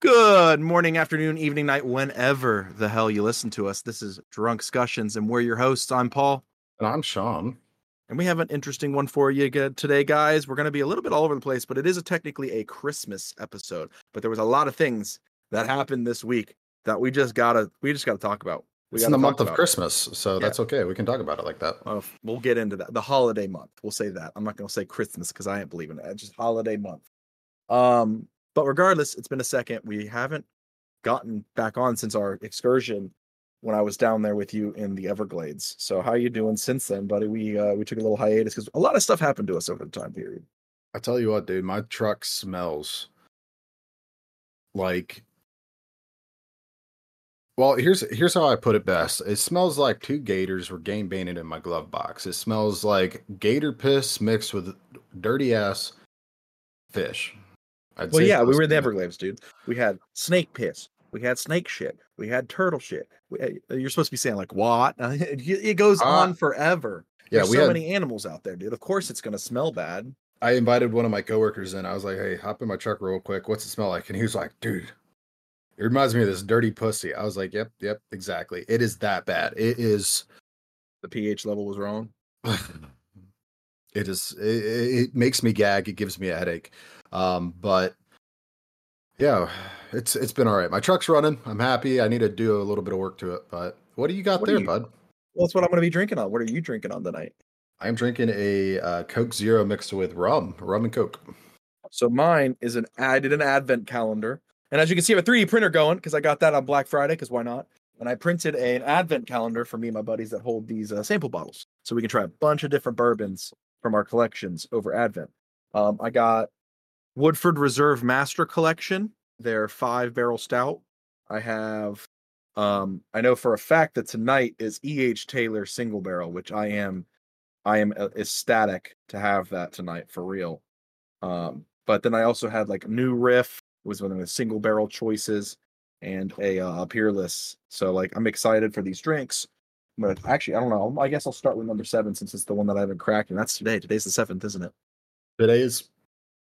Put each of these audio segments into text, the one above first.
Good morning, afternoon, evening, night, whenever the hell you listen to us. This is Drunkscussions, and we're your hosts. I'm Paul, And I'm Sean. and we have an interesting one for you today, guys. We're going to be a little bit all over the place, but it is a, technically a Christmas episode. But there was a lot of things that happened this week that we just gotta we just gotta talk about. We It's in the month of. Christmas, so that's okay. We can talk about it like that. Uh, we'll get into that. The holiday month. We'll say that. I'm not going to say Christmas because I ain't believing it. It's just holiday month. Um, but regardless, it's been a second. We haven't gotten back on since our excursion when I was down there with you in the Everglades. So how you doing since then, buddy? We uh we took a little hiatus because a lot of stuff happened to us over the time period. I tell you what, dude, my truck smells like well, here's here's how I put it best. It smells like two gators were game baited in my glove box. It smells like gator piss mixed with dirty ass fish. I'd Well, yeah, we were in the. Everglades, dude. We had snake piss. We had snake shit. We had turtle shit. We, uh, you're supposed to be saying like what? it it goes Uh, on forever. Yeah, There's we so had many animals out there, dude. Of course, it's gonna smell bad. I invited one of my coworkers in. I was like, "Hey, hop in my truck real quick. What's it smell like?" And he was like, "Dude, it reminds me of this dirty pussy." I was like, "Yep, yep, exactly. It is that bad. It is. The pH level was wrong. it is. It, it makes me gag. It gives me a headache. Um, but yeah, it's it's been all right. My truck's running. I'm happy. I need to do a little bit of work to it. But what do you got What there, you- bud? Well, that's what I'm gonna be drinking on. What are you drinking on tonight? I am drinking a uh, Coke Zero mixed with rum, rum and Coke. So mine is an I did an advent calendar, and as you can see, I have a 3D printer going because I got that on Black Friday. Because why not? And I printed a- an advent calendar for me and my buddies that hold these uh, sample bottles, so we can try a bunch of different bourbons from our collections over Advent. Um, I got Woodford Reserve Master Collection, their five barrel stout. I have, um, I know for a fact that tonight is E.H. Taylor single barrel, which I am, I am uh, ecstatic to have that tonight for real. Um, but then I also had like New Riff was one of the single barrel choices and a uh, Peerless. So like I'm excited for these drinks. But actually, I don't know. I guess I'll start with number seven since it's the one that I haven't cracked, and that's today. Today's the seventh, isn't it? Today is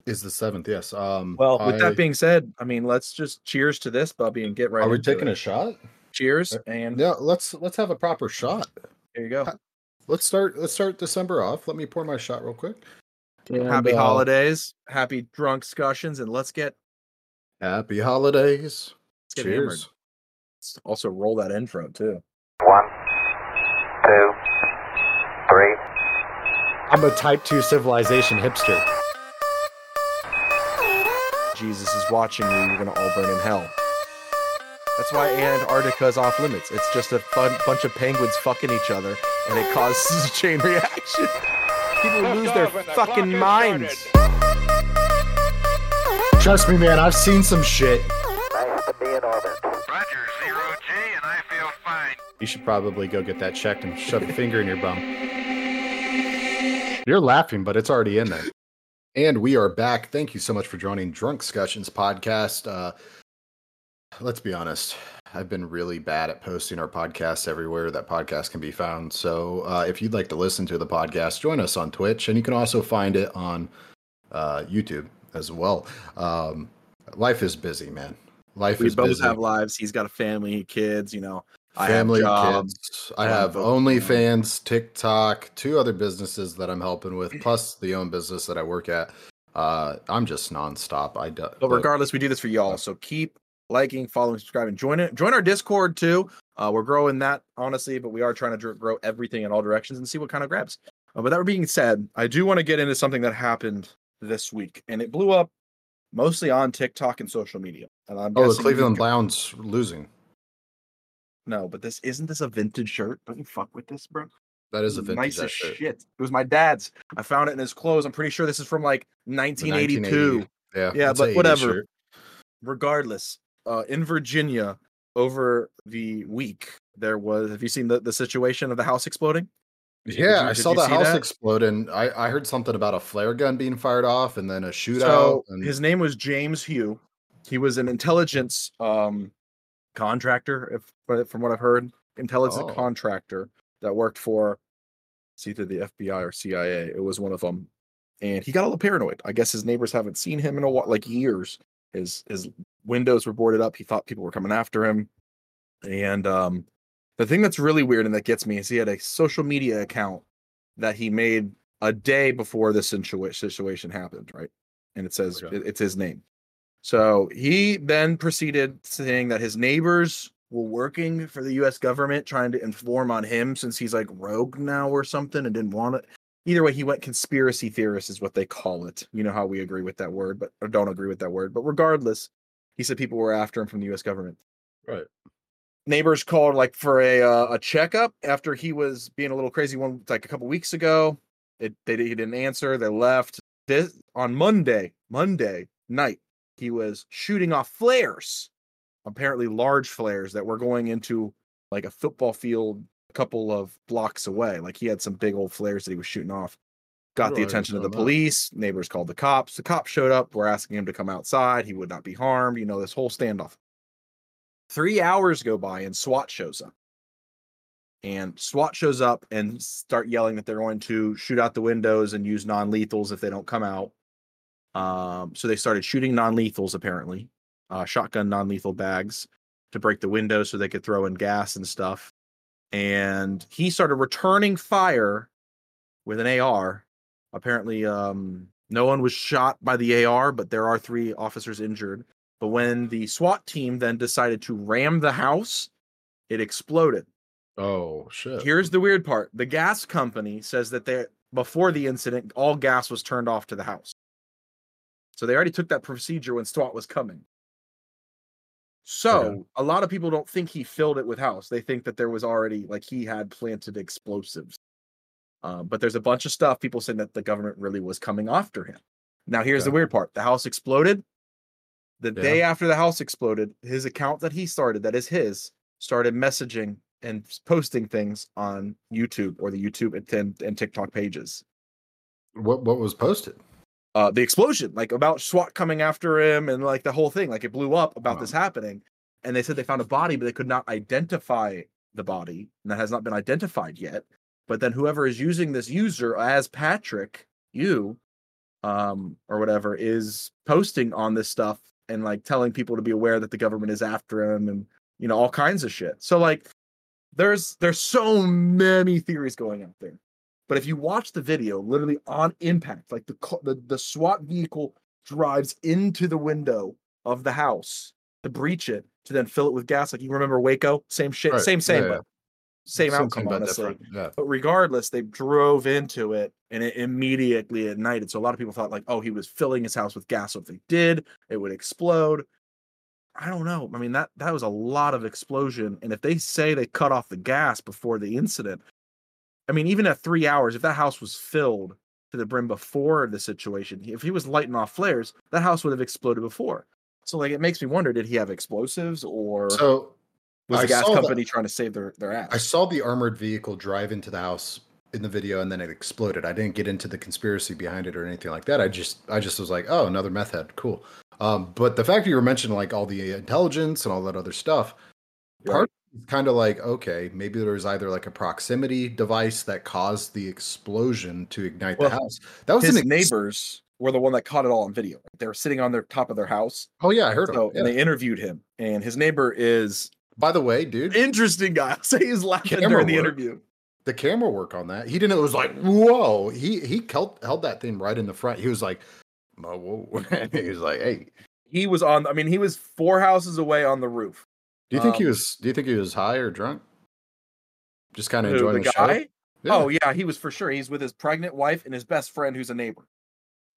is the seventh. Yes. Um. Well, with I- that being said, I mean, let's just cheers to this, Bubby, and get right. are we into taking it. a shot? cheers? And Yeah, let's let's have a proper shot. here you go. Let's start let's start December off. Let me pour my shot real quick. Happy uh, holidays, happy drunk discussions, and let's get Happy holidays. Let's get hammered. Cheers. let's also roll that intro too. One, two, three. I'm a type 2 civilization hipster. Jesus is watching you. You're gonna all burn in hell. That's why Antarctica's off limits. It's just a fun bunch of penguins fucking each other, and it causes a chain reaction. People lose their fucking minds. Trust me, man, I've seen some shit. Nice to be in orbit. Roger, zero G, and I feel fine. You should probably go get that checked and shove a finger in your bum. You're laughing, but it's already in there. And we are back. Thank you so much for joining Drunkscussions podcast. Uh, let's be honest. I've been really bad at posting our podcast everywhere that podcast can be found. So uh, if you'd like to listen to the podcast, join us on Twitch, and you can also find it on uh, YouTube as well. Um, life is busy, man. Life We is both busy. have lives. He's got a family, kids. You know, family jobs. kids. I have OnlyFans, TikTok, two other businesses that I'm helping with, plus the own business that I work at. Uh, I'm just nonstop. I do. But regardless, we do this for y'all. So keep liking, following, subscribing. Join it. Join our Discord too. Uh, we're growing that honestly, but we are trying to grow everything in all directions and see what kind of grabs. Uh, but that being said, I do want to get into something that happened this week, and it blew up mostly on TikTok and social media. And I'm oh, the Cleveland Browns losing. No, but this isn't this a vintage shirt? Don't you fuck with this, bro. That is a vintage nice as shirt. shit. It was my dad's. I found it in his clothes. I'm pretty sure this is from like 1982. Yeah, Yeah, but whatever. shirt. regardless, uh, in Virginia over the week, there was. Have you seen the, the situation of the house exploding? Yeah, you- I saw the house that? explode, and I, I heard something about a flare gun being fired off, and then a shootout. So and his name was James Yoo. He was an intelligence um, contractor, if from what I've heard, intelligence Oh. contractor that worked for it's either the FBI or CIA. It was one of them, and he got a little paranoid. I guess his neighbors haven't seen him in a while, like years. His his windows were boarded up. He thought people were coming after him. And um, the thing that's really weird and that gets me is he had a social media account that he made a day before this situa- situation happened, right? And it says it- it's his name. So he then proceeded saying that his neighbors were working for the US government, trying to inform on him since he's like rogue now or something and didn't want it. Either way, he went conspiracy theorist, is what they call it. You know how we agree with that word, but or don't agree with that word. But regardless, he said people were after him from the US government Right. neighbors called like for a uh, a checkup after he was being a little crazy one like a couple weeks ago. It they he didn't answer. They left. This on Monday, Monday night, he was shooting off flares, apparently large flares that were going into like a football field a couple of blocks away. Like he had some big old flares that he was shooting off. Got the attention of the understand that? police. Neighbors called the cops. The cops showed up. Were asking him to come outside. He would not be harmed. You know this whole standoff. Three hours go by and SWAT shows up. And SWAT shows up and start yelling that they're going to shoot out the windows and use non-lethals if they don't come out. Um, so they started shooting non-lethals apparently, uh, shotgun non-lethal bags to break the windows so they could throw in gas and stuff. And he started returning fire with an AR. Apparently, um, no one was shot by the AR, but there are three officers injured. But when the SWAT team then decided to ram the house, it exploded. Oh shit. Here's the weird part. The gas company says that they before the incident, all gas was turned off to the house. So they already took that procedure when SWAT was coming. So Okay. a lot of people don't think he filled it with house. They think that there was already like he had planted explosives. Um, but there's a bunch of stuff people saying that the government really was coming after him. Now here's the weird part: the house exploded. The Yeah. day after the house exploded, his account that he started, that is his, started messaging and posting things on YouTube or the YouTube and, and, and TikTok pages. What what was posted? Uh, the explosion, like about SWAT coming after him and like the whole thing, like it blew up about Wow. this happening. And they said they found a body, but they could not identify the body, and that has not been identified yet. But then whoever is using this user as Patrick, you, um, or whatever, is posting on this stuff and like telling people to be aware that the government is after him and you know all kinds of shit. So like there's there's so many theories going out there. But if you watch the video, literally on impact, like the the, the SWAT vehicle drives into the window of the house to breach it to then fill it with gas. Like you remember Waco, same shit, Right. same same, Yeah, yeah. but same Something outcome but honestly. Yeah. But regardless, they drove into it and it immediately ignited. So a lot of people thought like, oh, he was filling his house with gas. So if they did, it would explode. I don't know. I mean, that that was a lot of explosion. And if they say they cut off the gas before the incident, I mean, even at three hours, if that house was filled to the brim before the situation, if he was lighting off flares, that house would have exploded before. So like it makes me wonder, did he have explosives or So was I the gas saw that- company trying to save their, their ass? I saw the armored vehicle drive into the house in the video and then it exploded. I didn't get into the conspiracy behind it or anything like that. I just I just was like, oh, another meth head. Cool. Um, but the fact that you were mentioning like all the intelligence and all that other stuff, part is kind of like, okay, maybe there was either like a proximity device that caused the explosion to ignite Well, the house. That was his ex- neighbors were the one that caught it all on video. They were sitting on their top of their house. Oh yeah, I heard So, it. and they interviewed him. And his neighbor is By the way, dude, interesting guy. I'll say he's laughing Camera during the work. interview. the camera work on that. He didn't. It was like whoa. He he held held that thing right in the front. He was like, oh, whoa. he was like, hey. He was on. I mean, he was four houses away on the roof. Do you think he Um, was? Do you think he was high or drunk? Just kind of enjoying the the, show. Yeah. Oh yeah, he was for sure. He's with his pregnant wife and his best friend, who's a neighbor.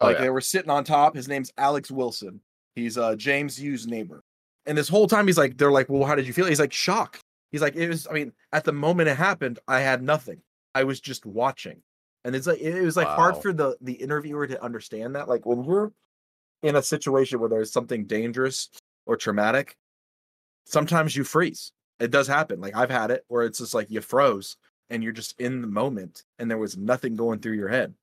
Oh, Like yeah. they were sitting on top. His name's Alex Wilson. He's uh James Yoo's neighbor. And this whole time he's like, they're like, well, how did you feel? He's like shocked. He's like, it was. I mean, at the moment it happened, I had nothing. I was just watching, and it's like it was like Wow. hard for the the interviewer to understand that. Like when you're in a situation where there's something dangerous or traumatic, sometimes you freeze. It does happen. Like I've had it where it's just like you froze and you're just in the moment and there was nothing going through your head.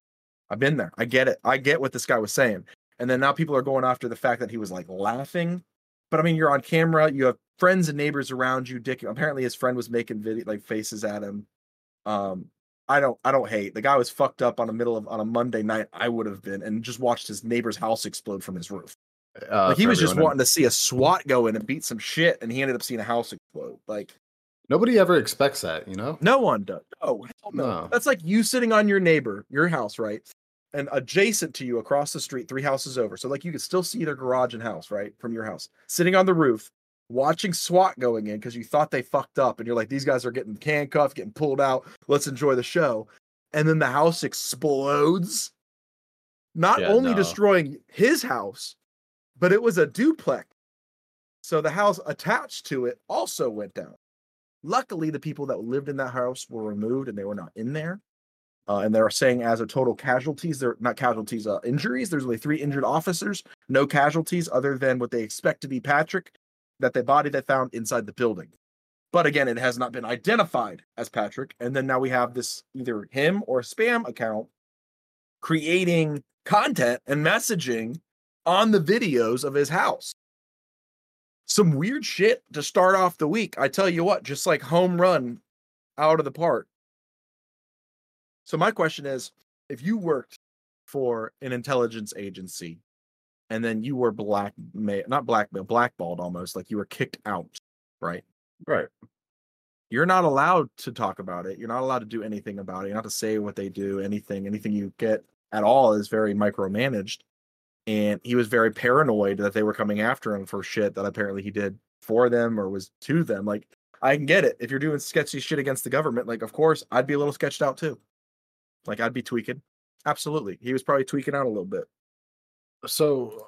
I've been there. I get it. I get what this guy was saying. And then now people are going after the fact that he was like laughing. But I mean, you're on camera, you have friends and neighbors around you. Dick apparently his friend was making video like faces at him. Um, I don't I don't hate. The guy was fucked up on a middle of on a Monday night. I would have been and just watched his neighbor's house explode from his roof. Uh, like he was just wanting to see a SWAT go in and beat some shit, and he ended up seeing a house explode. Like Nobody ever expects that, you know. no one does. Hell no. No. That's like you sitting on your neighbor, your house, right? And adjacent to you across the street, three houses over. So like you could still see their garage and house, right? From your house. Sitting on the roof, watching SWAT going in because you thought they fucked up and you're like, these guys are getting handcuffed, getting pulled out. Let's enjoy the show. And then the house explodes. Not Yeah, only no. destroying his house, but it was a duplex. So the house attached to it also went down. Luckily, the people that lived in that house were removed and they were not in there. Uh, and they're saying as a total casualties, they're not casualties, uh, injuries. There's only three injured officers, no casualties other than what they expect to be Patrick, that the body they found inside the building. But again, it has not been identified as Patrick. And then now we have this either him or spam account creating content and messaging on the videos of his house. Some weird shit to start off the week. I tell you what, just like home run out of the park. So my question is, if you worked for an intelligence agency and then you were black not blackmail, blackballed almost, like you were kicked out, right? Right. You're not allowed to talk about it. You're not allowed to do anything about it. You're not to say what they do, anything, anything you get at all is very micromanaged. And he was very paranoid that they were coming after him for shit that apparently he did for them or was to them. Like, I can get it. If you're doing sketchy shit against the government, like, of course, I'd be a little sketched out too. Like, I'd be tweaking. Absolutely. He was probably tweaking out a little bit. So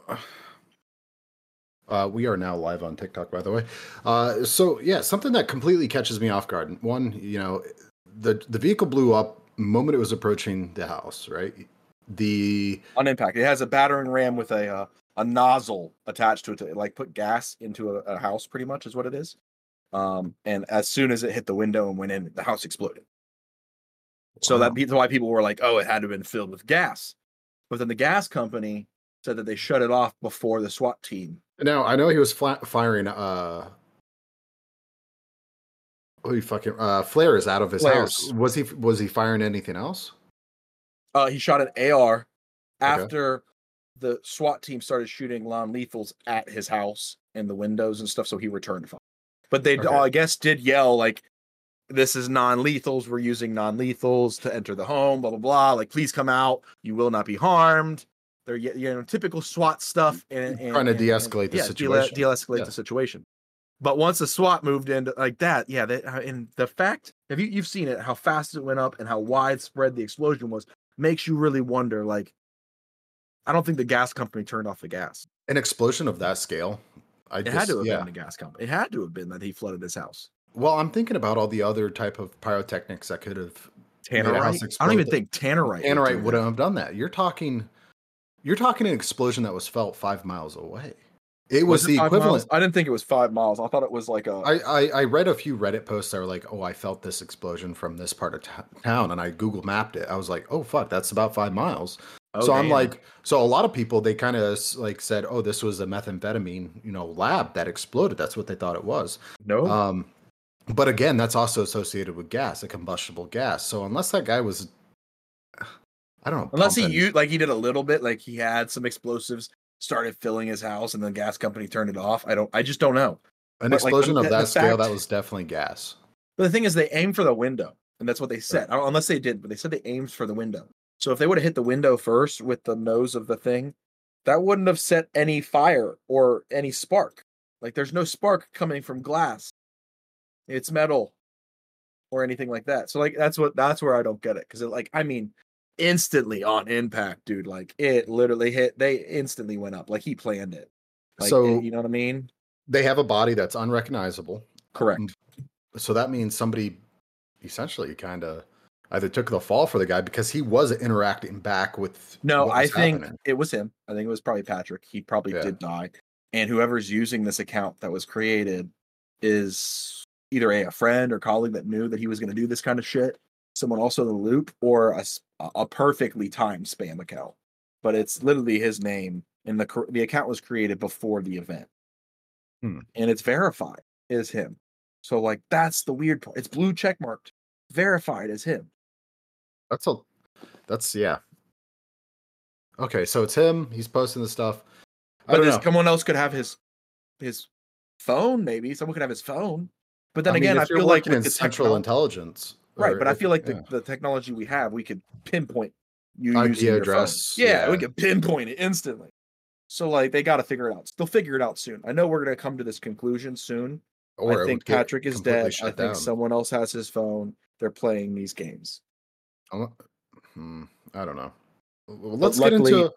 uh, we are now live on TikTok, by the way. Uh, so yeah, something that completely catches me off guard. One, you know, the the vehicle blew up moment it was approaching the house. Right. The On impact, it has a battering ram with a uh, a nozzle attached to it to like put gas into a, a house. Pretty much is what it is. Um, and as soon as it hit the window and went in, the house exploded. So Wow. that's why people were like, "Oh, it had to have been filled with gas." But then the gas company said that they shut it off before the SWAT team. now I know he was flat firing. Uh, oh, you fucking uh, flares out of his house. Was he was he firing anything else? Uh, he shot an AR after the SWAT team started shooting non-lethals at his house and the windows and stuff. So he returned fire. But they, Okay. I guess, did yell like, "This is non-lethals. We're using non-lethals to enter the home." Blah blah blah. Like, please come out. You will not be harmed. They're you know typical SWAT stuff and, and Trying to and- de-escalate and- the yeah, situation. De- escalate Yeah. the situation. But once the SWAT moved into like that, yeah, they, uh, and the fact have you you've seen it how fast it went up and how widespread the explosion was makes you really wonder. Like, I don't think the gas company turned off the gas. An explosion of that scale. I It just, had to have yeah. been the gas company. It had to have been that he flooded his house. Well, I'm thinking about all the other type of pyrotechnics that could have Tannerite. I don't even think Tannerite. would Tannerite do wouldn't have done that. You're talking, you're talking an explosion that was felt five miles away. It was, it the equivalent. miles? I didn't think it was five miles. I thought it was like a. I, I I read a few Reddit posts that were like, "Oh, I felt this explosion from this part of t- town," and I Google mapped it. I was like, "Oh fuck, that's about five miles." Oh, so I'm like, so a lot of people they kind of like said, "Oh, this was a methamphetamine, you know, lab that exploded." That's what they thought it was. no. Um, but again, that's also associated with gas, a combustible gas. So unless that guy was, I don't know, Unless he pumping- used, like he did a little bit, like he had some explosives, started filling his house, and the gas company turned it off. I don't. I just don't know. an but, explosion the- of that scale, that was definitely gas. But the thing is, they aimed for the window, and that's what they said. Don't- Unless they did, but they said they aimed for the window. So if they would have hit the window first with the nose of the thing, that wouldn't have set any fire or any spark. Like there's no spark coming from glass. It's metal or anything like that. So like that's what that's where I don't get it because it like I mean, instantly on impact, dude. Like it literally hit. They instantly went up. Like he planned it. Like, eh, So- you know what I mean? They have a body that's unrecognizable. Correct. So that means somebody essentially kind of either took the fall for the guy because he was interacting back with. No, I think happening. it was him. I think it was probably Patrick. He probably Yeah. did die. And whoever's using this account that was created is either a, a friend or colleague that knew that he was going to do this kind of shit, someone also in the loop, or a, a perfectly timed spam account. But it's literally his name, and the the account was created before the event, Hmm. and it's verified is him. So like that's the weird part. It's blue check marked, verified as him. That's a. That's yeah. Okay, so it's him. He's posting the stuff. I But don't this- know. someone else could have his his phone. Maybe someone could have his phone. But then I mean, again, I feel like in central intelligence, right. But I feel like the, yeah. the technology we have, we could pinpoint you IP using your phone. address, Yeah, we could pinpoint it instantly. So like they got to figure it out. They'll figure it out soon. I know we're gonna come to this conclusion soon. or I think Patrick is dead. I think down. someone else has his phone. They're playing these games. Hmm, I don't know. Well, Let's luckily- get into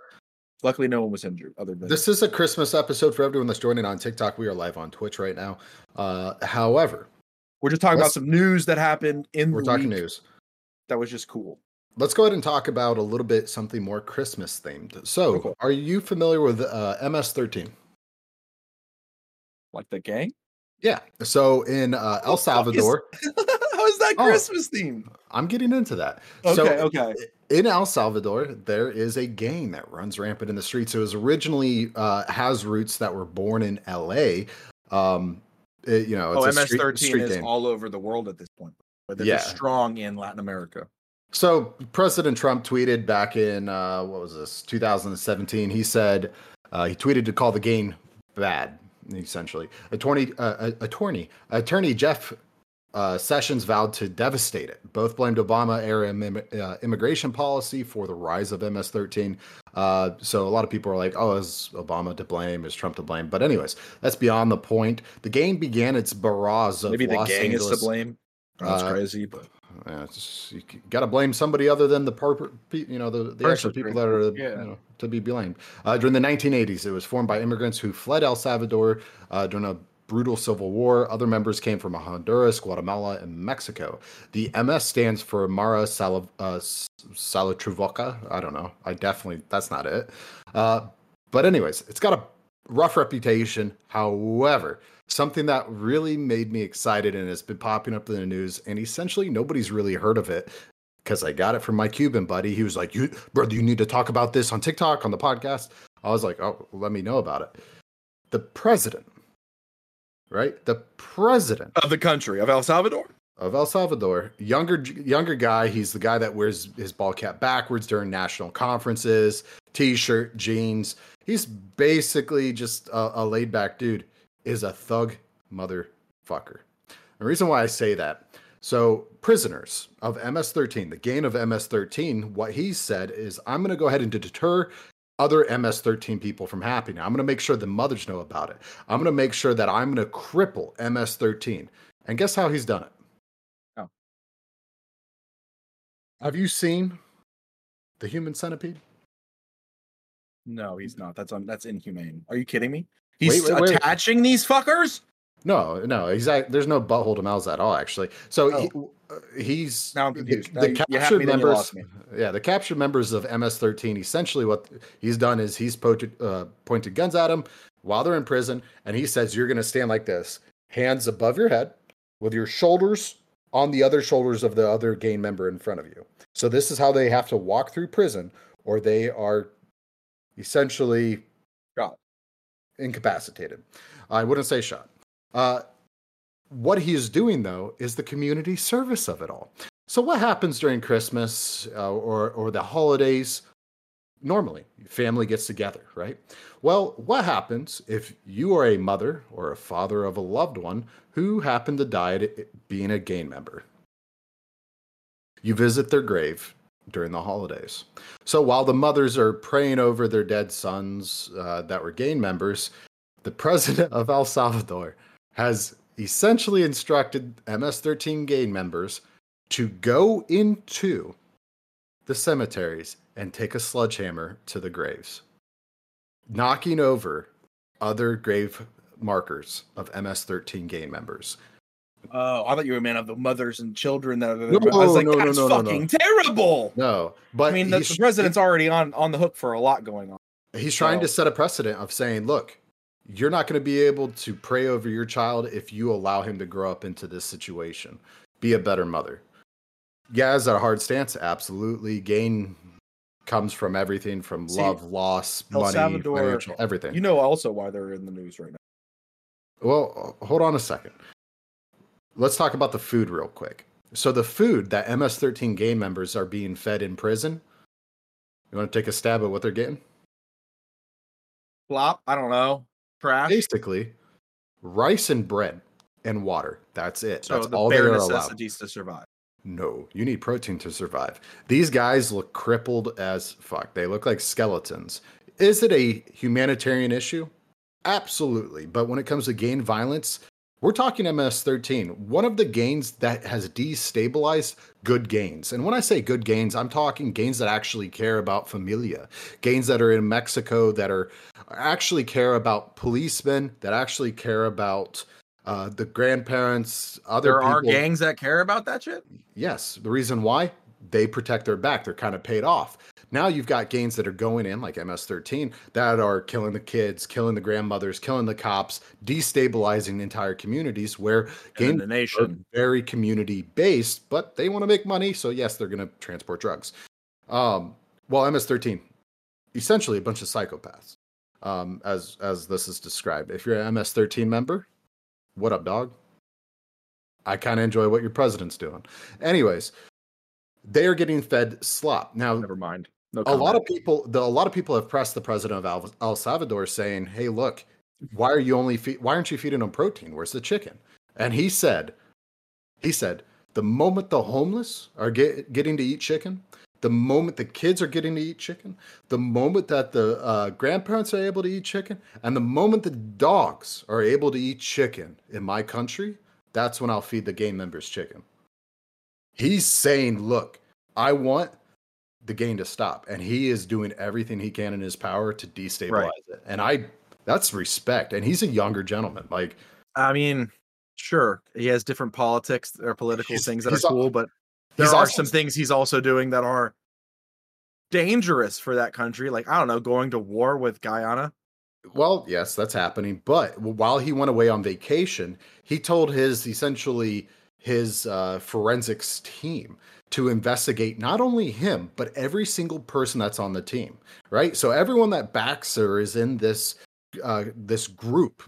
Luckily, no one was injured. Other than this. Is a Christmas episode for everyone that's joining on TikTok. We are live on Twitch right now. Uh, however, we're just talking about let's- some news that happened in we're the talking week news. that was just cool. Let's go ahead and talk about a little bit something more Christmas themed. So, Okay. are you familiar with uh, MS13? Like the gang. Yeah. So in uh, El the fuck is- Salvador, How is that Oh. Christmas themed? I'm getting into that. Okay, so okay. in El Salvador, there is a gang that runs rampant in the streets. It was originally uh, has roots that were born in L.A. Um, it- you know, oh, a MS-13 street is gang. all over the world at this point, but they're Yeah. strong in Latin America. So President Trump tweeted back in uh, what was this 2017. He said uh, he tweeted to call the game bad. Essentially, attorney uh, attorney attorney Jeff uh, Sessions vowed to devastate it. Both blamed Obama era im- uh, immigration policy for the rise of MS-13. Uh, so a lot of people are like, "Oh, is Obama to blame? Is Trump to blame?" But anyways, that's beyond the point. The game began its barrage of Maybe the Los gang Angeles. is to blame. That's Uh, crazy, but Yeah, it's, you got to blame somebody other than the per, you know the, the actual people that are Yeah. you know, to be blamed. Uh, during the 1980s, it was formed by immigrants who fled El Salvador uh, during a brutal civil war. Other members came from Honduras, Guatemala, and Mexico. The MS stands for Mara Sal- uh. I don't know. I definitely that's not it. Uh, but anyways, it's got a rough reputation. However, something that really made me excited and has been popping up in the news, and essentially nobody's really heard of it because I got it from my Cuban buddy. He was like, "You, brother, you need to talk about this on TikTok on the podcast." I was like, "Oh, let me know about it." The president, right? The president of the country of El Salvador. of El Salvador, younger younger guy. He's the guy that wears his ball cap backwards during national conferences, t-shirt, jeans. He's basically just a, a laid back dude. Is a thug motherfucker. The reason why I say that, so prisoners of MS-13, the gain of MS-13, what he said is, I'm going to go ahead and deter other MS-13 people from happening. I'm going to make sure the mothers know about it. I'm going to make sure that I'm going to cripple MS-13. And guess how he's done it? How? Have you seen the human centipede? No, he's not. That's un- that's inhumane. Are you kidding me? He's Wait, wait, wait. attaching these fuckers. No, no, exactly. There's no butthole to mouths at all, actually. So he, uh, he's Now I'm the, confused. Now the you- captured you members. me. Yeah, the captured members of MS-13. Essentially, what he's done is he's pointed, uh, pointed guns at them while they're in prison, and he says you're going to stand like this, hands above your head, with your shoulders on the other shoulders of the other gang member in front of you. So this is how they have to walk through prison, or they are essentially Shot. incapacitated. I wouldn't say shot. Uh, what he is doing though is the community service of it all. So what happens during Christmas uh, or or the holidays? Normally, family gets together, right? Well, what happens if you are a mother or a father of a loved one who happened to die being a gang member? You visit their grave during the holidays. So while the mothers are praying over their dead sons uh, that were gang members, the president of El Salvador has essentially instructed MS 13 gang members to go into the cemeteries and take a sledgehammer to the graves, knocking over other grave markers of MS 13 gang members. Oh, I thought you were a man of the mothers and children. That No, I was like, no, that's no, no, no. fucking terrible. No, but I mean, the, president's already on on the hook for a lot going on. He's trying to set a precedent of saying, look, you're not going to be able to pray over your child if you allow him to grow up into this situation. Be a better mother. Yeah, is that a hard stance? Absolutely. Gain comes from everything from See, love, loss, El money, Salvador- financial, everything. You know, also why they're in the news right now. Well, hold on a second. Let's talk about the food real quick. So, the food that MS 13 game members are being fed in prison, you want to take a stab at what they're getting? Flop. I don't know. Trash. Basically, rice and bread and water. That's it. so That's the all they bare are allowed. necessities to survive. No, you need protein to survive. These guys look crippled as fuck. They look like skeletons. Is it a humanitarian issue? Absolutely. But when it comes to gang violence, we're talking MS 13, one of the gains that has destabilized good gains. And when I say good gains, I'm talking gains that actually care about familia, gains that are in Mexico that are actually care about policemen, that actually care about uh, the grandparents, other There are people. gangs that care about that shit. Yes. The reason why they protect their back, they're kind of paid off. Now you've got gains that are going in, like MS 13, that are killing the kids, killing the grandmothers, killing the cops, destabilizing entire communities where games the are nation. very community based, but they want to make money. So, yes, they're going to transport drugs. Um, well, MS 13, essentially a bunch of psychopaths, um, as, as this is described. If you're an MS 13 member, what up, dog? I kind of enjoy what your president's doing. Anyways, they are getting fed slop. Now, Never mind. No a lot of people, the, a lot of people have pressed the president of El, El Salvador saying, "Hey, look, why are you only fe- why aren't you feeding them protein? Where's the chicken?" And he said, he said, the moment the homeless are get, getting to eat chicken, the moment the kids are getting to eat chicken, the moment that the uh, grandparents are able to eat chicken, and the moment the dogs are able to eat chicken in my country, that's when I'll feed the game members chicken. He's saying, look, I want the game to stop, and he is doing everything he can in his power to destabilize Right. it. And I, that's respect. And he's a younger gentleman. Like, I mean, sure, he has different politics or political things that are cool, but there are also- some things he's also doing that are dangerous for that country. Like I don't know, going to war with Guyana. Well, yes, that's happening. But while he went away on vacation, he told his essentially his uh, forensics team to investigate not only him but every single person that's on the team. Right. So everyone that backs her is in this uh, this group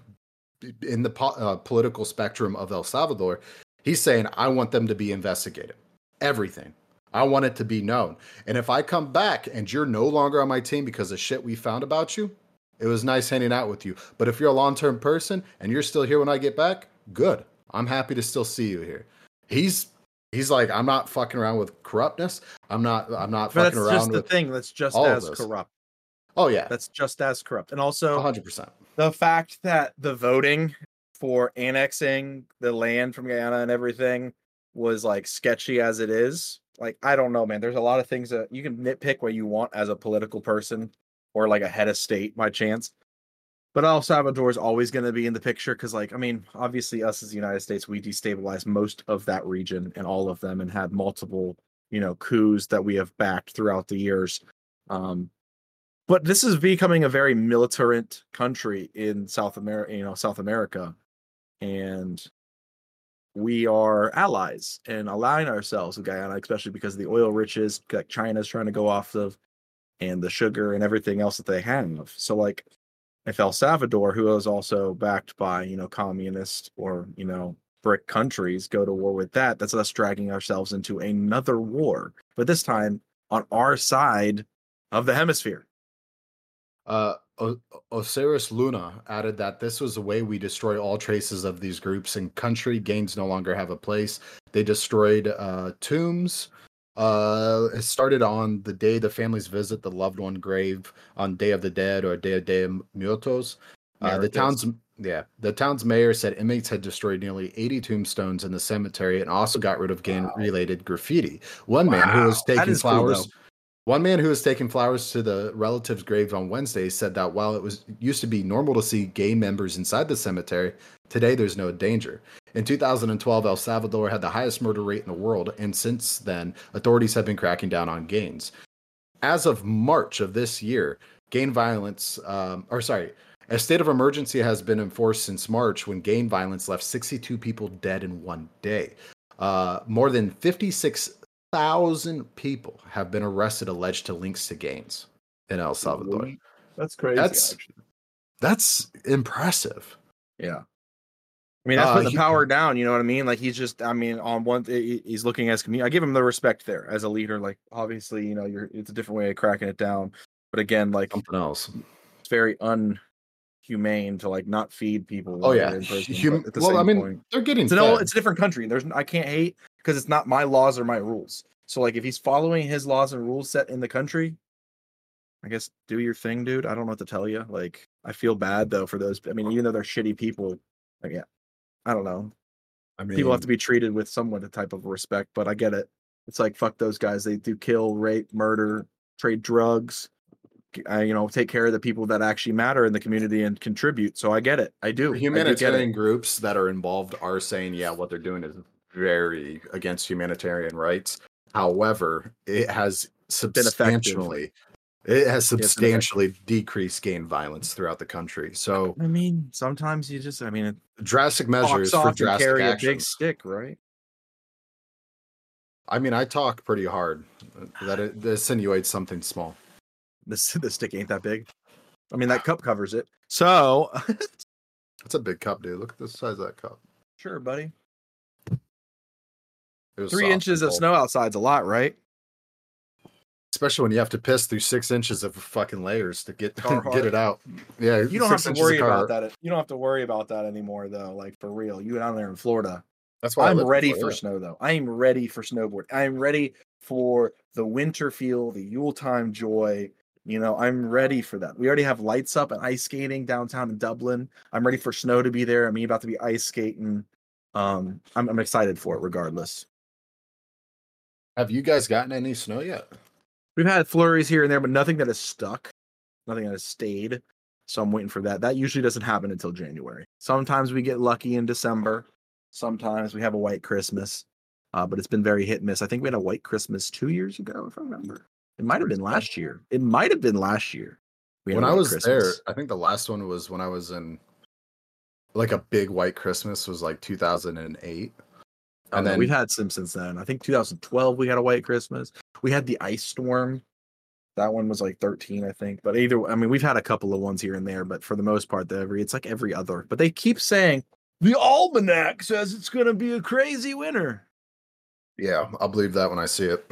in the po- uh, political spectrum of El Salvador. He's saying, I want them to be investigated. Everything. I want it to be known. And if I come back and you're no longer on my team because of shit we found about you, it was nice hanging out with you. But if you're a long term person and you're still here when I get back, good. I'm happy to still see you here. He's he's like, I'm not fucking around with corruptness. I'm not I'm not But that's just the thing that's just as corrupt. Oh yeah. That's just as corrupt. And also hundred percent. the fact that the voting for annexing the land from Guyana and everything was like sketchy as it is. Like, I don't know, man. There's a lot of things that you can nitpick what you want as a political person or like a head of state by chance. But El Salvador is always going to be in the picture because, like, I mean, obviously, us as the United States, we destabilized most of that region and all of them and had multiple, you know, coups that we have backed throughout the years. Um, but this is becoming a very militarant country in South America, you know, South America, and we are allies and aligning ourselves with Guyana, especially because of the oil riches that China's trying to go off of, and the sugar and everything else that they have. So, like, if El Salvador, who is also backed by you know communist or you know brick countries, go to war with that, that's us dragging ourselves into another war, but this time on our side of the hemisphere. Uh, o- Osiris Luna added that this was the way we destroy all traces of these groups, and country gains no longer have a place. They destroyed uh, tombs. Uh, it started on the day the families visit the loved one grave on Day of the Dead or Day of De Muertos. Uh, the town's yeah, the town's mayor said inmates had destroyed nearly 80 tombstones in the cemetery and also got rid of gang-related graffiti. One man who was taking is cool, flowers. One man who was taking flowers to the relative's grave on Wednesday said that while it was used to be normal to see gay members inside the cemetery, today there's no danger. In 2012, El Salvador had the highest murder rate in the world, and since then, authorities have been cracking down on gangs. As of March of this year, gang violence, um, or sorry, a state of emergency has been enforced since March when gang violence left 62 people dead in one day. Uh, more than 56,000 people have been arrested alleged to links to gangs in El Salvador. That's crazy. That's- actually. That's impressive. yeah. I mean, that's Uh, putting the he- power down. You know what I mean? Like he's just. I mean, on one, he's looking as community. I give him the respect there as a leader. Like obviously, you know, you're. It's a different way of cracking it down. But again, like Something else. it's very unhumane to like not feed people. Oh yeah, they're in prison, Hum- well, I mean, point- they're getting it's a different country. There's I can't hate because it's not my laws or my rules. So like if he's following his laws and rules set in the country, I guess do your thing, dude. I don't know what to tell you. Like I feel bad though for those. I mean, even though they're shitty people, like, yeah, I don't know. I mean, People have to be treated with somewhat a type of respect, but I get it. It's like fuck those guys. They do kill, rape, murder, trade drugs. Uh, you know, take care of the people that actually matter in the community and contribute. So I get it. I do. I do humanitarian groups that are involved are saying, yeah, what they're doing is very against humanitarian rights. However, it has substantially it has substantially decreased gang violence throughout the country. So I mean, sometimes you just, I mean, it drastic measures for drastic carry a big stick, right? I mean, I talk pretty hard. Uh, that it that insinuates something small. This the stick ain't that big. I mean, that ah. cup covers it. So, It's a big cup, dude. Look at the size of that cup. sure, buddy. Three inches of snow outside's a lot, right? Especially when you have to piss through six inches of fucking layers to get get it out. Yeah, You don't have to worry about that. You don't have to worry about that anymore, though. Like for real, you down there in Florida. That's why I I'm ready for snow, though. I am ready for snowboard. I'm ready for the winter feel, the Yule time joy. You know, I'm ready for that. We already have lights up and ice skating downtown in Dublin. I'm ready for snow to be there. I'm about to be ice skating. Um, I'm, I'm excited for it, regardless. Have you guys gotten any snow yet? We've had flurries here and there, but nothing that has stuck, nothing that has stayed. So I'm waiting for that. That usually doesn't happen until January. Sometimes we get lucky in December. Sometimes we have a white Christmas, uh, but it's been very hit and miss. I think we had a white Christmas two years ago, if I remember. It might have been last year. It might have been last year. we had When I was there, I think the last one was when I was in like a big white Christmas was like 2008. Oh, and no, then- we've had some since then. I think 2012 we had a white Christmas. We had the ice storm. That one was like 13, I think. But either, I mean, we've had a couple of ones here and there, but for the most part, the every it's like every other. But they keep saying the almanac says it's going to be a crazy winter. Yeah, I'll believe that when I see it.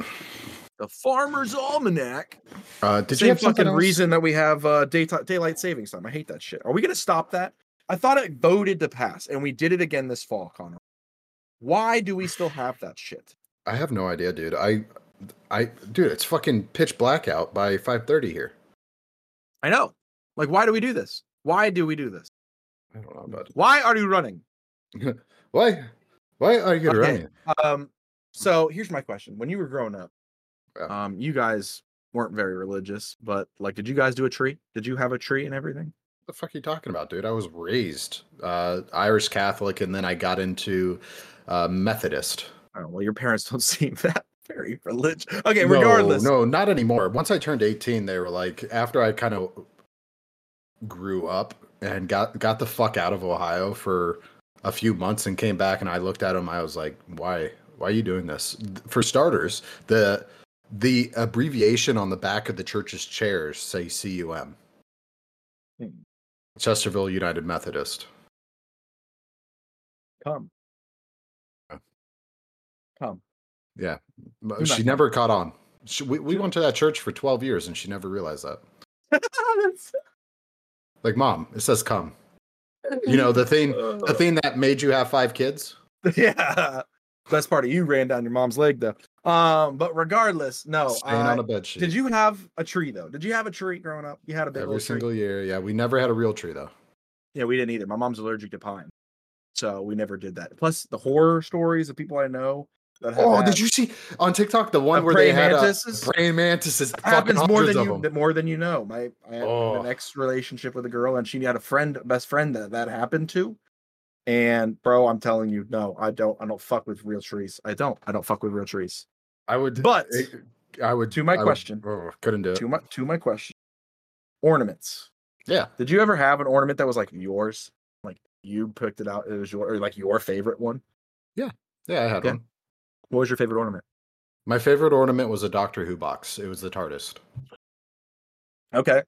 The farmer's almanac. Uh, did you Same have fucking reason that we have uh, daytime daylight savings time. I hate that shit. Are we going to stop that? I thought it voted to pass, and we did it again this fall, Connor. Why do we still have that shit? I have no idea, dude. I, I, dude, it's fucking pitch blackout by 5:30 here. I know. Like, why do we do this? Why do we do this? I don't know, bud. Why are you running? Why? Why are you Okay. running? Um, so here's my question: When you were growing up, Yeah. um, you guys weren't very religious, but like, did you guys do a tree? Did you have a tree and everything? the fuck are you talking about, dude? I was raised uh, Irish Catholic, and then I got into uh, Methodist. Oh, well, your parents don't seem that very religious. Okay, No, regardless. no, not anymore. Once I turned 18, they were like, after I kind of grew up and got got the fuck out of Ohio for a few months and came back, and I looked at them, I was like, why? Why are you doing this? For starters, the the abbreviation on the back of the church's chairs say CUM. Hmm. Chesterville United Methodist. Come. Yeah, You're she not- never caught on. She, we we went to that church for 12 years, and she never realized that. Like, mom, it says come. You know the thing, the thing that made you have five kids. yeah. Best part of you ran down your mom's leg though. Um, but regardless, no. Staying uh, on a bed sheet. did you have a tree though? Did you have a tree growing up? You had a big every old tree? single year? Yeah, we never had a real tree though. Yeah, we didn't either. My mom's allergic to pine, so we never did that. Plus, the horror stories of people I know Oh, had- did you see on TikTok the one where they had mantises? praying mantises? It fucking happens more than you them. more than you know. My I had Oh. an ex relationship with a girl, and she had a friend, best friend that that happened to. And bro, I'm telling you, no, I don't. I don't fuck with real trees. I don't. I don't fuck with real trees. I would, But- it- I would. To my I would- question. oh, couldn't do it. To my to my question, ornaments. Yeah. Did you ever have an ornament that was like yours? Like you picked it out. It was your or like your favorite one. Yeah. Yeah, I had Yeah. one. What was your favorite ornament? My favorite ornament was a Doctor Who box. It was the TARDIS. Okay.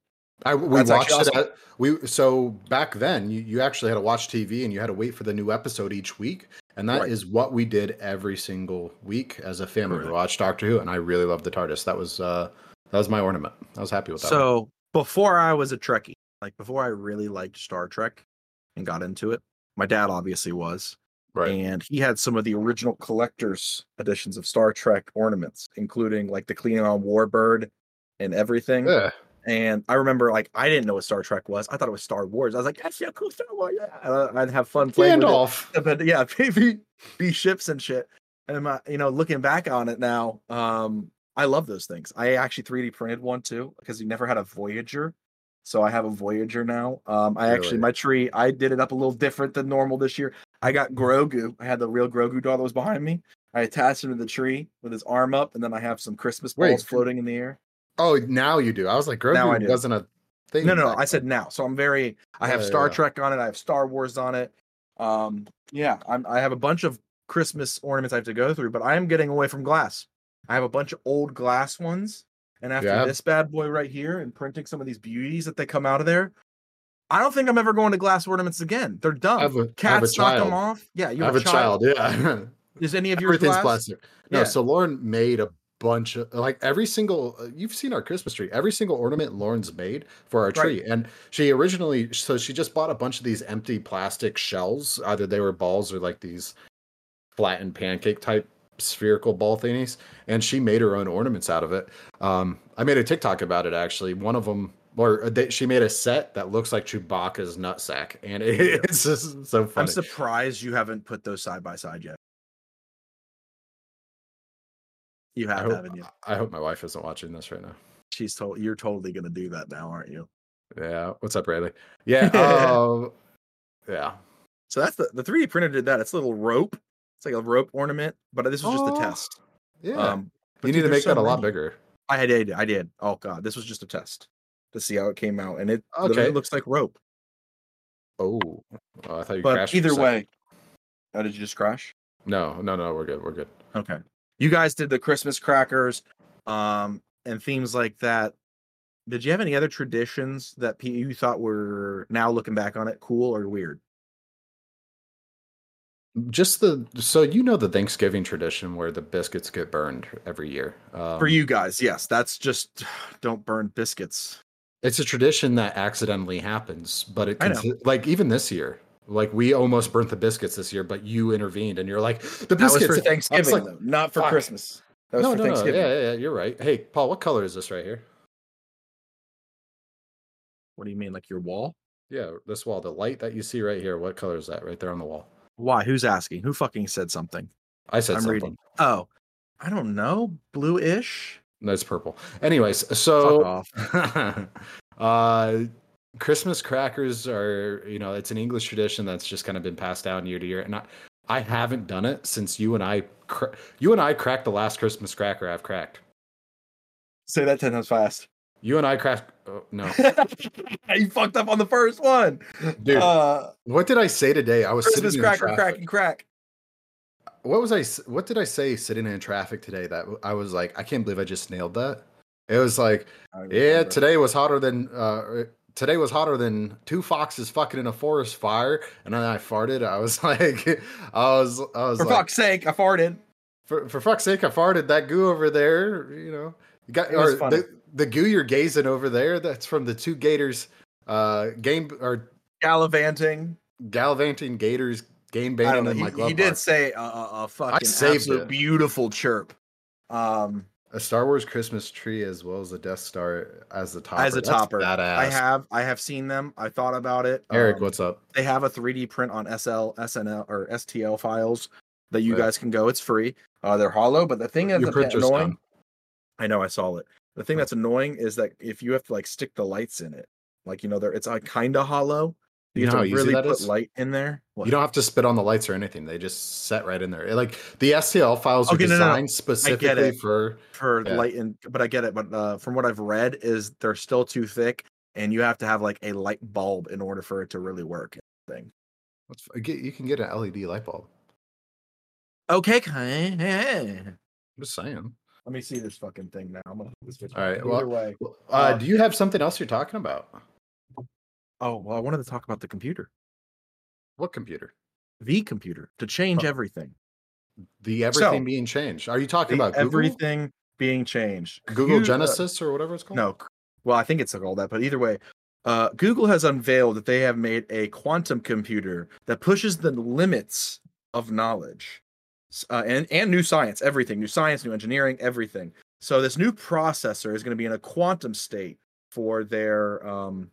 I we That's watched it. At, we so back then you, you actually had to watch TV and you had to wait for the new episode each week, and that is Right. what we did every single week as a family. We watched Doctor Who, and I really loved the TARDIS. That was uh that was my ornament. I was happy with that. one. So before I was a Trekkie, like before I really liked Star Trek and got into it. My dad obviously was, Right. and he had some of the original collector's editions of Star Trek ornaments, including like the Klingon Warbird and everything. Yeah. And I remember like I didn't know what Star Trek was. I thought it was Star Wars. I was like, that's yeah, cool Star Wars. Yeah. I'd have fun playing with it but yeah, baby, be ships and shit. And my, you know, looking back on it now, um, I love those things. I actually 3D printed one too because you never had a Voyager, so I have a Voyager now. Um, I actually my tree, I did it up a little different than normal this year. I got Grogu. I had the real Grogu doll that was behind me. I attached him to the tree with his arm up, and then I have some Christmas Wait, balls floating in the air. Oh, now you do. I was like, Grogu Now I do. wasn't a thing. No, no, no. I said now. So I'm very. I have Yeah, Star yeah. Trek on it. I have Star Wars on it. Um, yeah, I'm. I have a bunch of Christmas ornaments I have to go through, but I am getting away from glass. I have a bunch of old glass ones, and after Yeah. this bad boy right here, and printing some of these beauties that they come out of there, I don't think I'm ever going to glass ornaments again. They're dumb. A, I have a Cats knock them off. Yeah, you I have a child. Yeah. Is any of your Everything's glass? plastic. No, Yeah. so Lauren made a bunch of like every single uh, you've seen our Christmas tree. Every single ornament Lauren's made for our tree. And she originally so she just bought a bunch of these empty plastic shells. Either they were balls or like these flattened pancake type spherical ball thingies and she made her own ornaments out of it. Um I made a TikTok about it actually. One of them or they, she made a set that looks like Chewbacca's nutsack and it's just so funny. I'm surprised you haven't put those side by side yet. You I have, hope, haven't you? I hope my wife isn't watching this right now. She's told you're totally gonna do that now, aren't you? Yeah. What's up, Riley? Yeah. Um, yeah. So that's the the 3D printer did that. It's a little rope. It's like a rope ornament, but this was just Oh, a test. Yeah. Um, you need to make that so a lot many. bigger. I did. I did. Oh god, this was just a test to see how it came out, and it Okay. looks like rope. Oh. Oh, I thought you But crashed. either way, oh, did you just crash? No, no, no. We're good. We're good. Okay. You guys did the Christmas crackers, um, and themes like that. Did you have any other traditions that you thought were now looking back on it cool or weird? Just the so you know the Thanksgiving tradition where the biscuits get burned every year. Um, For you guys, yes, that's just don't burn biscuits. it's a tradition that accidentally happens, but it consi- like even this year, like we almost burnt the biscuits this year, but you intervened and you're like the biscuits. for Thanksgiving, like, though, not for fuck. Christmas. That was no, for no, no. Thanksgiving. Yeah, yeah, yeah, you're right. Hey, Paul, what color is this right here? What do you mean, like your wall? Yeah, this wall, the light that you see right here. What color is that right there on the wall? Why? Who's asking? Who fucking said something? I said I'm something. reading. Oh, I don't know. Blue-ish. No, it's purple. Anyways, so uh Christmas crackers are, you know, it's an English tradition that's just kind of been passed down year to year. And I, I haven't done it since you and I, cra- you and I cracked the last Christmas cracker I've cracked. Say that ten times fast. You and I cracked. Oh, no, you fucked up on the first one, dude. Uh, what did I say today? I was Christmas sitting cracker, in crack traffic. and crack. What was I? What did I say sitting in traffic today? That I was like, I can't believe I just nailed that. It was like, Yeah, today was hotter than uh today was hotter than two foxes fucking in a forest fire. And then I farted. I was like I was I was For like fuck's sake, I farted. for, for fuck's sake, I farted that goo over there, you know. You got It was or the, the goo you're gazing over there, that's from the two gators uh game or Gallivanting. gallivanting gators game I don't banging know. in He, he did say a, a, fucking saved absolute it. beautiful chirp. Um, a Star Wars Christmas tree as well as a Death Star as the topper. as a That's topper, badass. I have I have seen them. I thought about it. Eric, Um, what's up? they have a 3D print on SL, SNL, or STL files that you Right. guys can go. It's free. Uh, they're hollow, but the thing is, Your a bit printer's annoying. done. I know I saw it. The thing that's annoying is that if you have to like stick the lights in it, like you know, there it's like kind of hollow. You, You know have to really put is? light in there. What? You don't have to spit on the lights or anything. They just set right in there. Like the STL files are Okay, no, no, no. designed specifically for. for Yeah. light and but I get it. But uh, from what I've read, is they're still too thick, and you have to have like a light bulb in order for it to really work. Thing. What's, you can get an LED light bulb. Okay, okay. I'm just saying. Let me see this fucking thing now. I'm gonna this All right, Either well- way. Uh, Uh, do you have something else you're talking about? Oh well, I wanted to talk about the computer, What computer? the computer, to change Oh, everything. The everything So- being changed. Are you talking about Google? everything being changed. Google uh, Genesis or whatever it's called? no, well, I think it's called that, but either way, uh, Google has unveiled that they have made a quantum computer that pushes the limits of knowledge uh, and and new science, everything, new science, new engineering, everything. So this new processor is going to be in a quantum state for their um,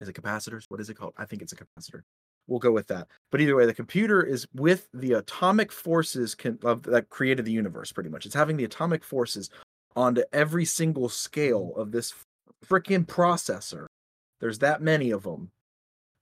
is it capacitors? What is it called? I think it's a capacitor. We'll go with that. But either way, the computer is with the atomic forces can, of, that created the universe. Pretty much, it's having the atomic forces onto every single scale of this freaking processor. There's that many of them.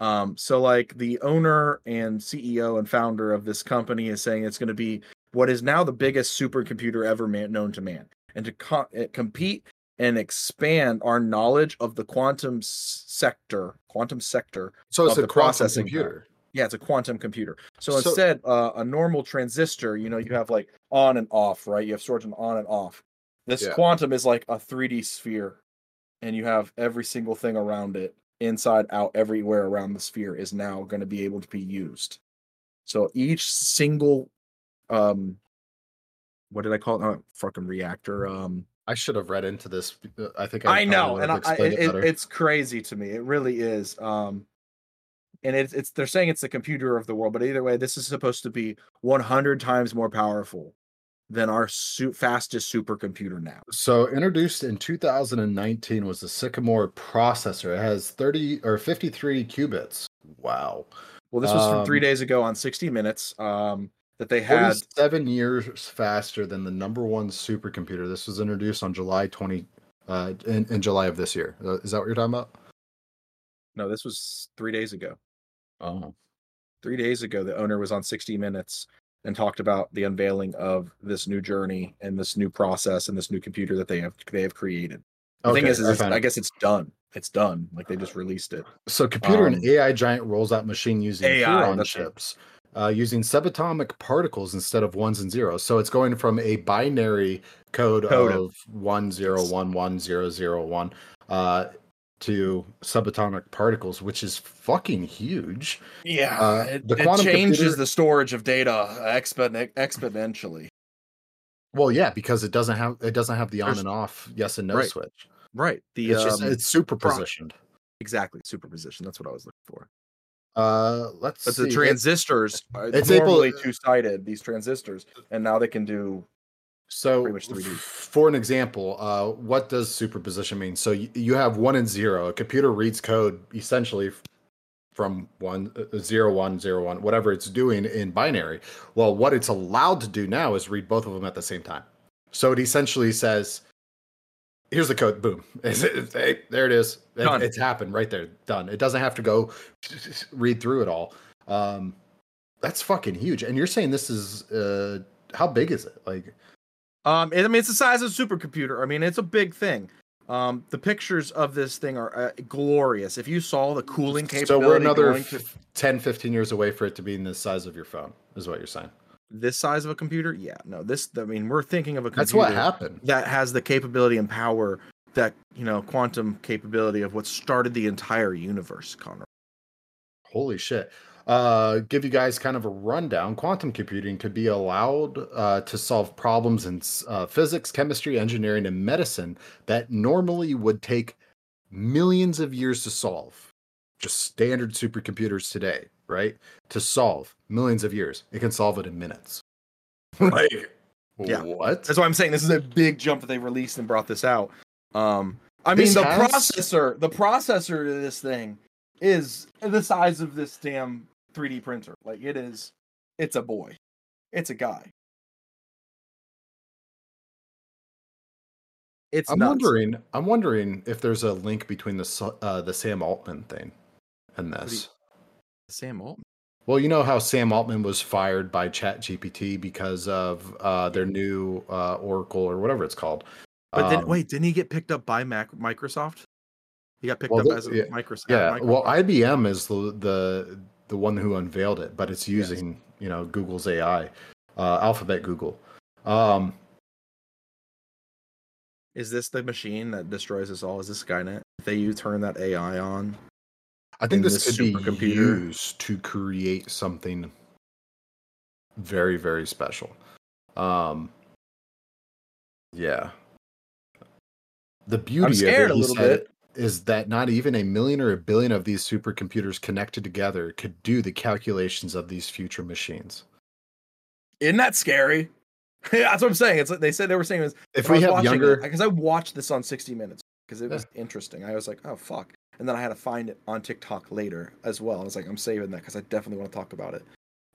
Um, so like the owner and CEO and founder of this company is saying it's going to be what is now the biggest supercomputer ever man- known to man, and to co- uh, compete and expand our knowledge of the quantum sector, quantum sector. So it's a processing computer. Yeah, it's a quantum computer. So, So- instead, uh, a normal transistor, you know, you have like on and off, right? You have sort of on and off. This Yeah. quantum is like a 3D sphere, and you have every single thing around it, inside, out, everywhere around the sphere is now going to be able to be used. So each single, um, what did I call it? Oh, fucking reactor. Um, I should have read into this. uh, I think I probably know, and I, I, it it, it's crazy to me. It really is. Um, and it's it's they're saying it's the computer of the world, but either way, this is supposed to be 100 times more powerful than our su- fastest supercomputer now. So introduced in 2019 was the Sycamore processor. It has 30 or 53 qubits. Wow. Well, this was from three Um, days ago on 60 Minutes. Um, that they had seven years faster than the number one supercomputer. This was introduced on July 20 uh in, in July of this year. Uh, Is that what you're talking about? no, this was three days ago. Oh. Three days ago, the owner was on 60 Minutes and talked about the unveiling of this new journey and this new process and this new computer that they have they have created. The thing is, is I I guess it's done. It's done. Like they just released it. So, computer Um, and AI giant rolls out machine using AI, Heron chips, uh, using subatomic particles instead of ones and zeros. So it's going from a binary code, Code of one zero one one zero zero one uh, to subatomic particles, which is fucking huge. Yeah, Uh, it, the it quantum changes computer- the storage of data expon- exponentially. Well, yeah, because it doesn't have it doesn't have the on There's- and off yes and no Right. switch. Right. The It's just um, it's superpositioned. exactly superposition. That's what I was looking for. Uh, let's But see. the It- transistors are it's able- normally two sided. These transistors, and now they can do. So, much 3D. f- for an example, uh, what does superposition mean? So you, you have one and zero. A computer reads code essentially from one, uh, zero, one, zero, one, whatever it's doing in binary. Well, what it's allowed to do now is read both of them at the same time. So it essentially says, "Here's the code. Boom. It's, it's- hey, there it is. It- it's happened right there. Done. It doesn't have to go read through it all. Um, that's fucking huge. And you're saying this is uh, how big is it? Like, Um, I mean, it's the size of a supercomputer. I mean, it's a big thing. Um, the pictures of this thing are uh, glorious. If you saw the cooling capability, So we're another going f- 10, 15 years away for it to be in the size of your phone, is what you're saying. this size of a computer, yeah, no, this. I mean, we're thinking of a computer That's what happened. that has the capability and power that you know quantum capability of what started the entire universe, Connor. Holy shit. Uh, give you guys kind of a rundown. Quantum computing could be allowed uh, to solve problems in uh, physics, chemistry, engineering, and medicine that normally would take millions of years to solve. Just standard supercomputers today, right? To solve millions of years, it can solve it in minutes. like, Yeah. what? That's why I'm saying this is a big jump that they released and brought this out. Um, I mean, the has- processor, the processor to this thing is the size of this damn 3D printer. Like it is, it's a boy, it's a guy. It's I'm nuts. wondering. I'm wondering if there's a link between the uh, the Sam Altman thing and this. Sam Altman. Well, you know how Sam Altman was fired by ChatGPT because of uh, their new uh, Oracle or whatever it's called. But then Um, wait, didn't he get picked up by Mac- Microsoft? He got picked Well, up as a yeah, Microsoft. Yeah, Microsoft. well, IBM is the the the one who unveiled it, but it's using you know Google's AI, uh, Alphabet Google. Um, is this the machine that destroys us all? Is this Skynet? If they you turn that AI on, I think this this could be used to create something very, very special. Um, yeah. The beauty I'm scared of a it, he little bit. Is that not even a million or a billion of these supercomputers connected together could do the calculations of these future machines. Isn't that scary? That's what I'm saying. It's like they said they were saying it was If we have watching younger, because I watched this on 60 Minutes because it was interesting. I was like, oh fuck, and then I had to find it on TikTok later as well. I was like, I'm saving that because I definitely want to talk about it.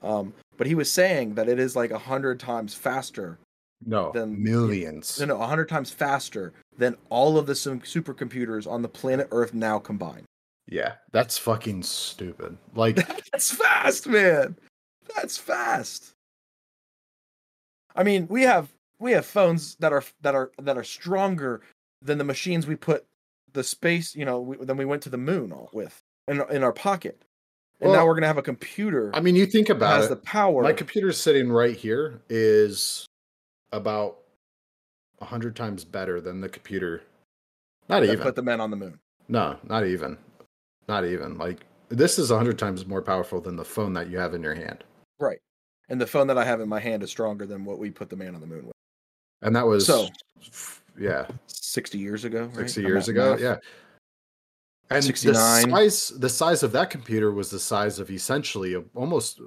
Um, but he was saying that it is like a hundred times faster. no, then- millions. No, no, a hundred times faster than all of the supercomputers on the planet Earth now combined. Yeah, that's fucking stupid. Like, That's fast, man. That's fast. I mean, we have we have phones that are that are that are stronger than the machines we put the space, you know, we, than we went to the moon all with in in our pocket. And now we're gonna have a computer I mean, you think that about has it. the power. My computer sitting right here is about a hundred times better than the computer. Not even. put the men on the moon. No, not even. Not even. Like this is a hundred times more powerful than the phone that you have in your hand. Right. And the phone that I have in my hand is stronger than what we put the man on the moon with. And that was So- yeah, 60 years ago, right? 60 years ago. math. Yeah. And 69. the size the size of that computer was the size of essentially a, almost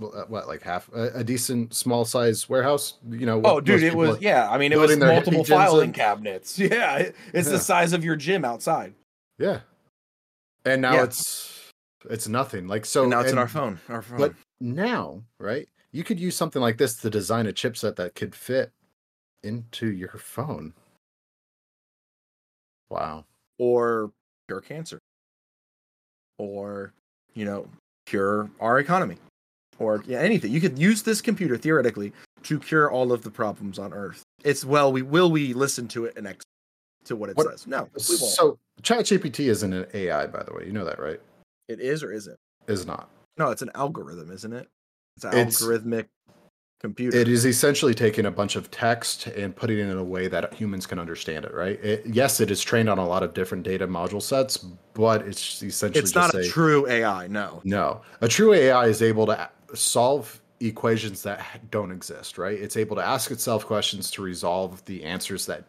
Uh, what like half a, a decent small size warehouse, you know. Oh, dude, it was yeah. I mean, it was multiple filing in. cabinets. Yeah, it- it's Yeah. the size of your gym outside. Yeah. And now Yeah. it's it's nothing. Like so and now it's in our phone. Our phone. But now, right? You could use something like this to design a chipset that could fit into your phone. Wow. or cure cancer, or you know, cure our economy, or yeah, anything. You could use this computer theoretically to cure all of the problems on Earth. It's well, we will we listen to it and ex to what it What- says. No, we won't. So ChatGPT isn't an AI, by the way. You know that, right? it is or isn't. Is not. No, it's an algorithm, isn't it? It's an It's- algorithmic computer. It is essentially taking a bunch of text and putting it in a way that humans can understand it, right? It, yes, it is trained on a lot of different data module sets, but it's essentially It's not a a, true AI. No. No, a true AI is able to solve equations that don't exist, right? It's able to ask itself questions to resolve the answers that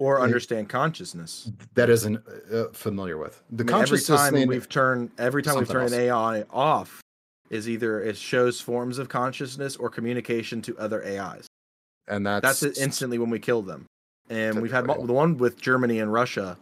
Or It- understand consciousness. that isn't uh, familiar with. The I mean, every time we've turned every time we've turned an AI off is either it shows forms of consciousness or communication to other AIs. and that's That's it instantly when we kill them. And we've had the one with Germany and Russia.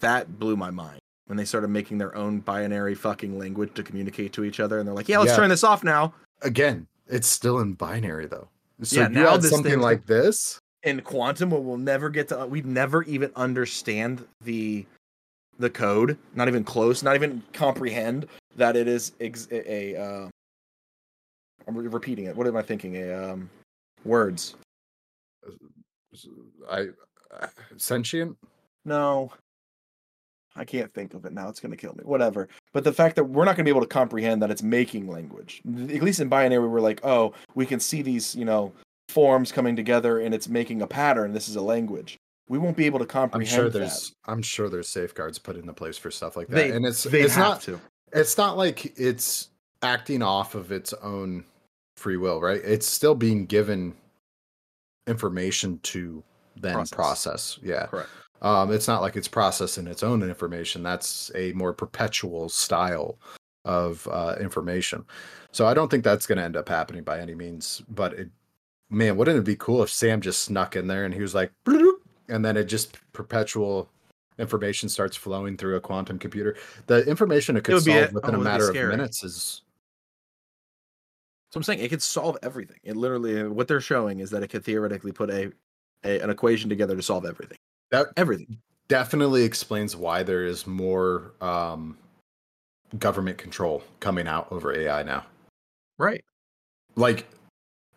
That blew my mind when they started making their own binary fucking language to communicate to each other. And they're like, "Yeah, let's Yeah. turn this off now." again, it's still in binary though. So Yeah, you now something thing's- like this. in quantum where we'll never get to we never even understand the the code not even close not even comprehend that it is ex- a, uh i'm re- repeating it what am i thinking a um words I uh, sentient. no i can't think of it now it's going to kill me whatever but the fact that we're not going to be able to comprehend that it's making language at least in binary we're like oh we can see these you know forms coming together and it's making a pattern this is a language we won't be able to comprehend. I'm comprehend sure that. there's I'm sure there's safeguards put into place for stuff like that. They- and it's They'd it's have not to. it's not like it's acting off of its own free will, right? It's still being given information to then Process. process. Yeah. Correct. Um, it's not like it's processing its own information. That's a more perpetual style of uh, information. So I don't think that's going to end up happening by any means. But it, man, wouldn't it be cool if Sam just snuck in there and he was like, and then it just perpetual information starts flowing through a quantum computer. The information it could be solve a- within oh, a matter of minutes is So I'm saying it could solve everything. It literally what they're showing is that it could theoretically put a, a an equation together to solve everything. That Everything. definitely explains why there is more um, government control coming out over AI now. Right. like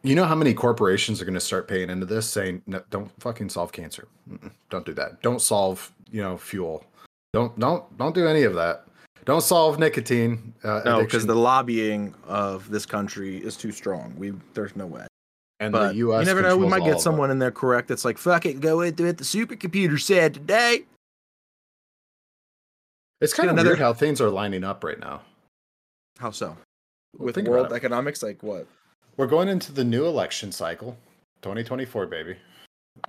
you know how many corporations are going to start paying into this saying no, don't fucking solve cancer Mm-mm, don't do that don't solve you know fuel don't don't don't do any of that don't solve nicotine uh, No, because the lobbying of this country is too strong. We there's no way. And But the us you never know. We might get someone in there correct that's like, fuck it, go into it. The supercomputer said today. it's kind of another- weird how things are lining up right now How so? Well, With think world economics, like what? we're going into the new election cycle 2024 baby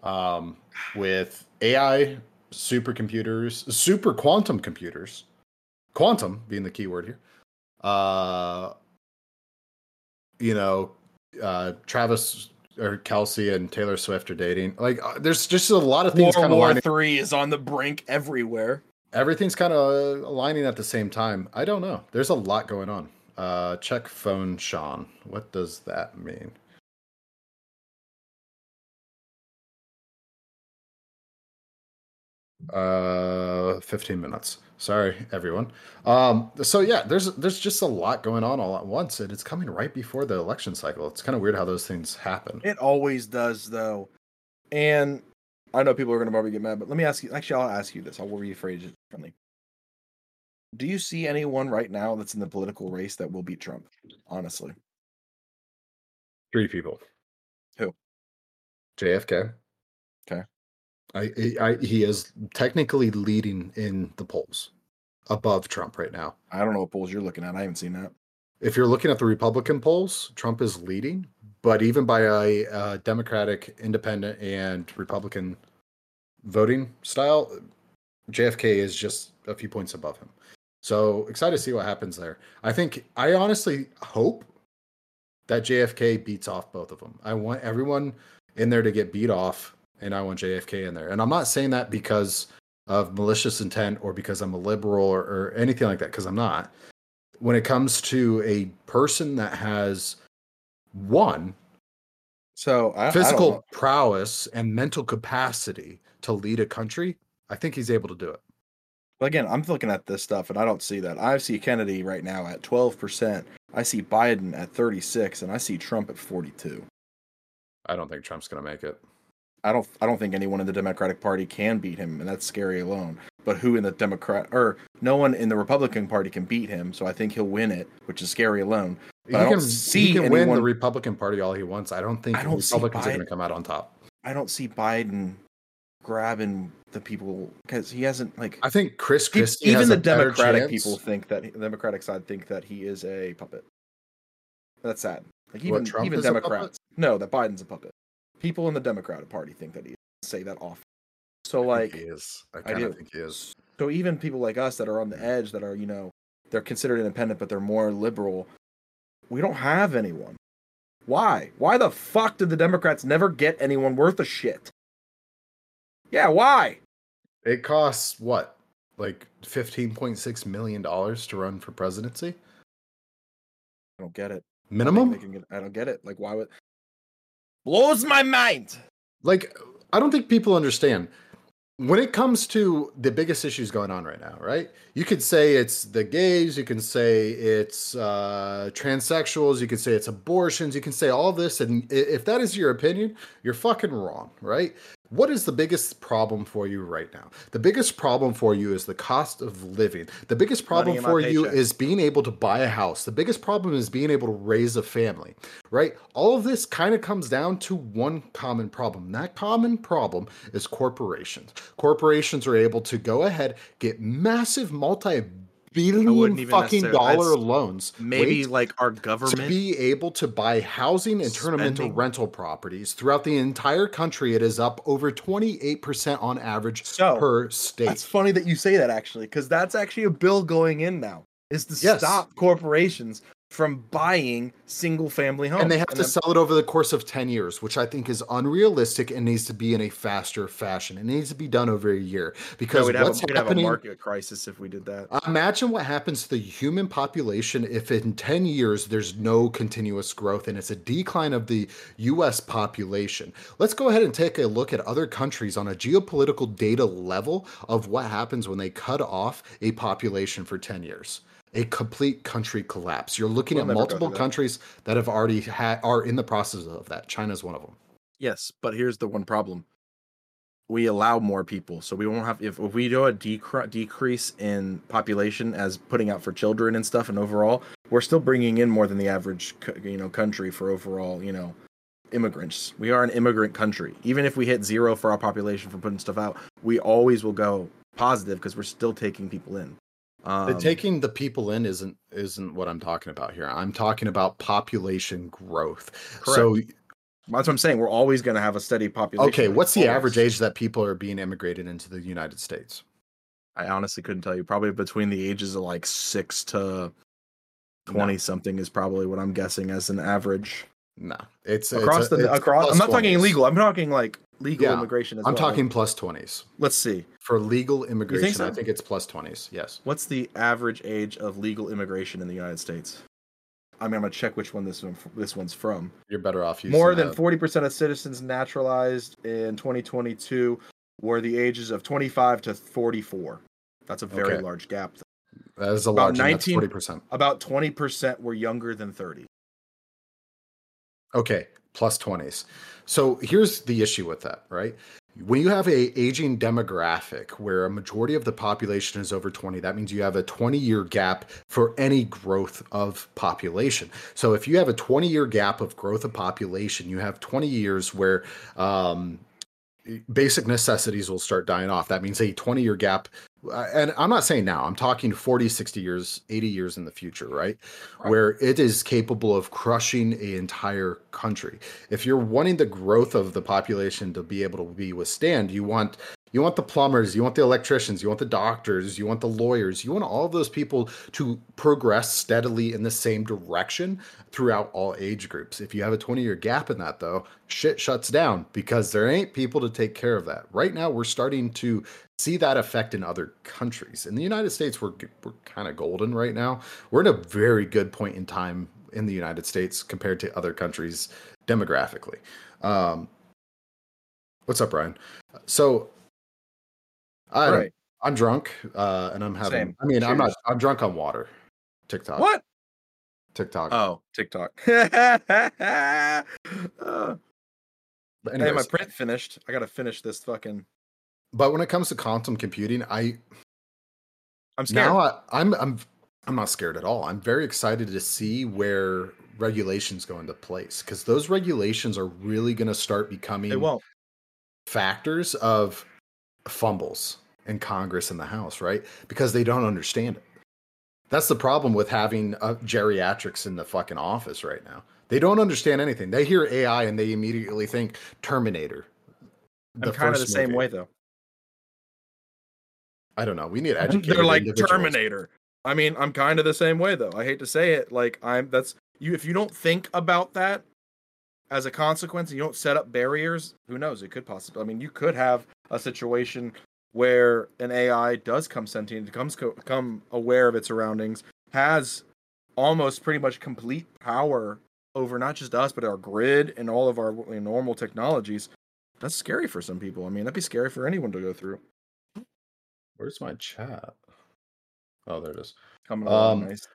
um with ai supercomputers, super quantum computers, quantum being the key word here. Uh, you know, uh, Travis or Kelce and Taylor Swift are dating. Like, uh, there's just a lot of things World kind of War lining. Three is on the brink everywhere. Everything's kind of aligning at the same time. I don't know. There's a lot going on. Uh, check phone, Sean. What does that mean? Uh, 15 minutes. Sorry, everyone. Um, so yeah, there's there's just a lot going on all at once, and it's coming right before the election cycle. It's kind of weird how those things happen. It always does, though. And I know people are going to probably get mad, but let me ask you. Actually, I'll ask you this. I'll rephrase it differently. Do you see anyone right now that's in the political race that will beat Trump? Honestly, Three people. Who? JFK. I, I, I he is technically leading in the polls above Trump right now. I don't know what polls you're looking at. I haven't seen that. If you're looking at the Republican polls, Trump is leading, but even by a, uh Democratic, Independent, and Republican voting style, JFK is just a few points above him. So excited to see what happens there. I think I honestly hope that JFK beats off both of them. I want everyone in there to get beat off, and I want JFK in there. And I'm not saying that because of malicious intent or because I'm a liberal or, or anything like that, because I'm not. When it comes to a person that has one So I, I physical know. prowess and mental capacity to lead a country, I think he's able to do it. But again, I'm looking at this stuff and I don't see that. I see Kennedy right now at 12%. I see Biden at 36 and I see Trump at 42. I don't think Trump's going to make it. I don't I don't think anyone in the Democratic Party can beat him and that's scary alone. But who in the Democrat or no one in the Republican Party can beat him, so I think he'll win it, which is scary alone. But I he don't can, see he can win the Republican Party all he wants. I don't think I don't Republicans are going to come out on top. I don't see Biden grabbing the people because he hasn't like I think Chris Christie even the a Democratic people think that the Democratic side think that he is a puppet. That's sad. Like What, even Trump even? Democrats, no, that Biden's a puppet. People in the Democratic Party think that he say that often. So I like, he is. I I kind of think he is. so even people like us that are on the mm-hmm. edge, that are you know, they're considered independent, but they're more liberal. We don't have anyone. Why? Why the fuck did the Democrats never get anyone worth a shit? Yeah, why? It costs what, like fifteen point six million dollars to run for presidency I don't get it. I minimum. can get- I don't get it. Like, why would? Blows my mind. like i don't think people understand. When it comes to the biggest issues going on right now right? You could say it's the gays you can say it's uh transsexuals you can say it's abortions you can say all this and if that is your opinion you're fucking wrong right what is the biggest problem for you right now the biggest problem for you is the cost of living the biggest problem Money in my for you is being able to buy a house the biggest problem is being able to raise a family right? All of this kind of comes down to one common problem. That common problem is corporations. Corporations are able to go ahead, get massive multi billion fucking dollar that's loans. Maybe wait, like our government to be able to buy housing and turn them into rental properties throughout the entire country. It is up over 28% on average So, per state. That's funny that you say that actually, because that's actually a bill going in now. Is to Yes. stop corporations from buying single family homes. and they have to sell it over the course of 10 years which i think is unrealistic and needs to be in a faster fashion it needs to be done over a year because we'd have, a, what's we'd have a happening market crisis if we did that. imagine what happens to the human population if in 10 years there's no continuous growth and it's a decline of the us population let's go ahead and take a look at other countries on a geopolitical data level of what happens when they cut off a population for 10 years a complete country collapse you're looking We'll at multiple that. countries that have already had are in the process of that china's one of them Yes, but here's the one problem. We allow more people, so we won't have if, if we do a decre- decrease in population as putting out for children and stuff, and overall, we're still bringing in more than the average, co- you know, country for overall, you know, immigrants. We are an immigrant country. Even if we hit zero for our population for putting stuff out, we always will go positive because we're still taking people in. Um, The taking the people in isn't isn't what I'm talking about here. I'm talking about population growth. So That's what I'm saying. We're always going to have a steady population. Okay, what's the average age that people are being immigrated into the United States? I honestly couldn't tell you. Probably between the ages of like six to twenty something is probably what I'm guessing as an average No, it's across it's a- the it's across. I'm not talking illegal. I'm talking like legal Yeah, immigration. As I'm well. talking plus twenties Let's see. for legal immigration. I so? think it's plus plus twenties. Yes. What's the average age of legal immigration in the United States? I mean, I'm gonna check which one this one this one's from. You're better off using More than 40% of citizens naturalized in 2022 were the ages of 25 to 44. That's a very Okay. large gap. That is a about large. 19 Forty percent. About 20% were younger than 30. Okay, plus 20s. So here's the issue with that, right? When you have a aging demographic where a majority of the population is over 20, that means you have a 20 year gap for any growth of population. So if you have a 20 year gap of growth of population, you have 20 years where um, basic necessities will start dying off. That means a 20 year gap. And I'm not saying now, I'm talking 40, 60 years, 80 years in the future, right? Right. Where it is capable of crushing an entire country. If you're wanting the growth of the population to be able to be withstand, you want you want the plumbers, you want the electricians, you want the doctors, you want the lawyers, you want all of those people to progress steadily in the same direction throughout all age groups. If you have a 20 year gap in that, though, shit shuts down because there ain't people to take care of that. Right now, we're starting to see that effect in other countries. In the United States, we're, we're kind of golden right now. We're at a very good point in time in the United States compared to other countries demographically. Um, what's up, Brian? So, I right. I'm drunk, uh, and I'm having. Same. I mean, I'm not. I'm drunk on water. TikTok. What? TikTok. Oh, TikTok. Uh, But hey, my print finished. I got to finish this fucking. But when it comes to quantum computing, I I'm scared. now I, I'm I'm I'm not scared at all. I'm very excited to see where regulations go into place because those regulations are really going to start becoming they won't. factors of fumbles in Congress and the House, right? Because they don't understand it. That's the problem with having uh, geriatrics in the fucking office right now. They don't understand anything. They hear AI and they immediately think Terminator. I'm kind of the first same way though. I don't know. We need educated They're like. Terminator. I mean, I'm kind of the same way though. I hate to say it. Like I'm that's you if you don't think about that as a consequence, and you don't set up barriers, who knows? It could possibly I mean, you could have a situation where an AI does come sentient, becomes co- become aware of its surroundings, has almost pretty much complete power over not just us but our grid and all of our normal technologies. That's scary for some people. I mean, that'd be scary for anyone to go through. Where's my chat? Oh, there it is. Coming along Um, nice.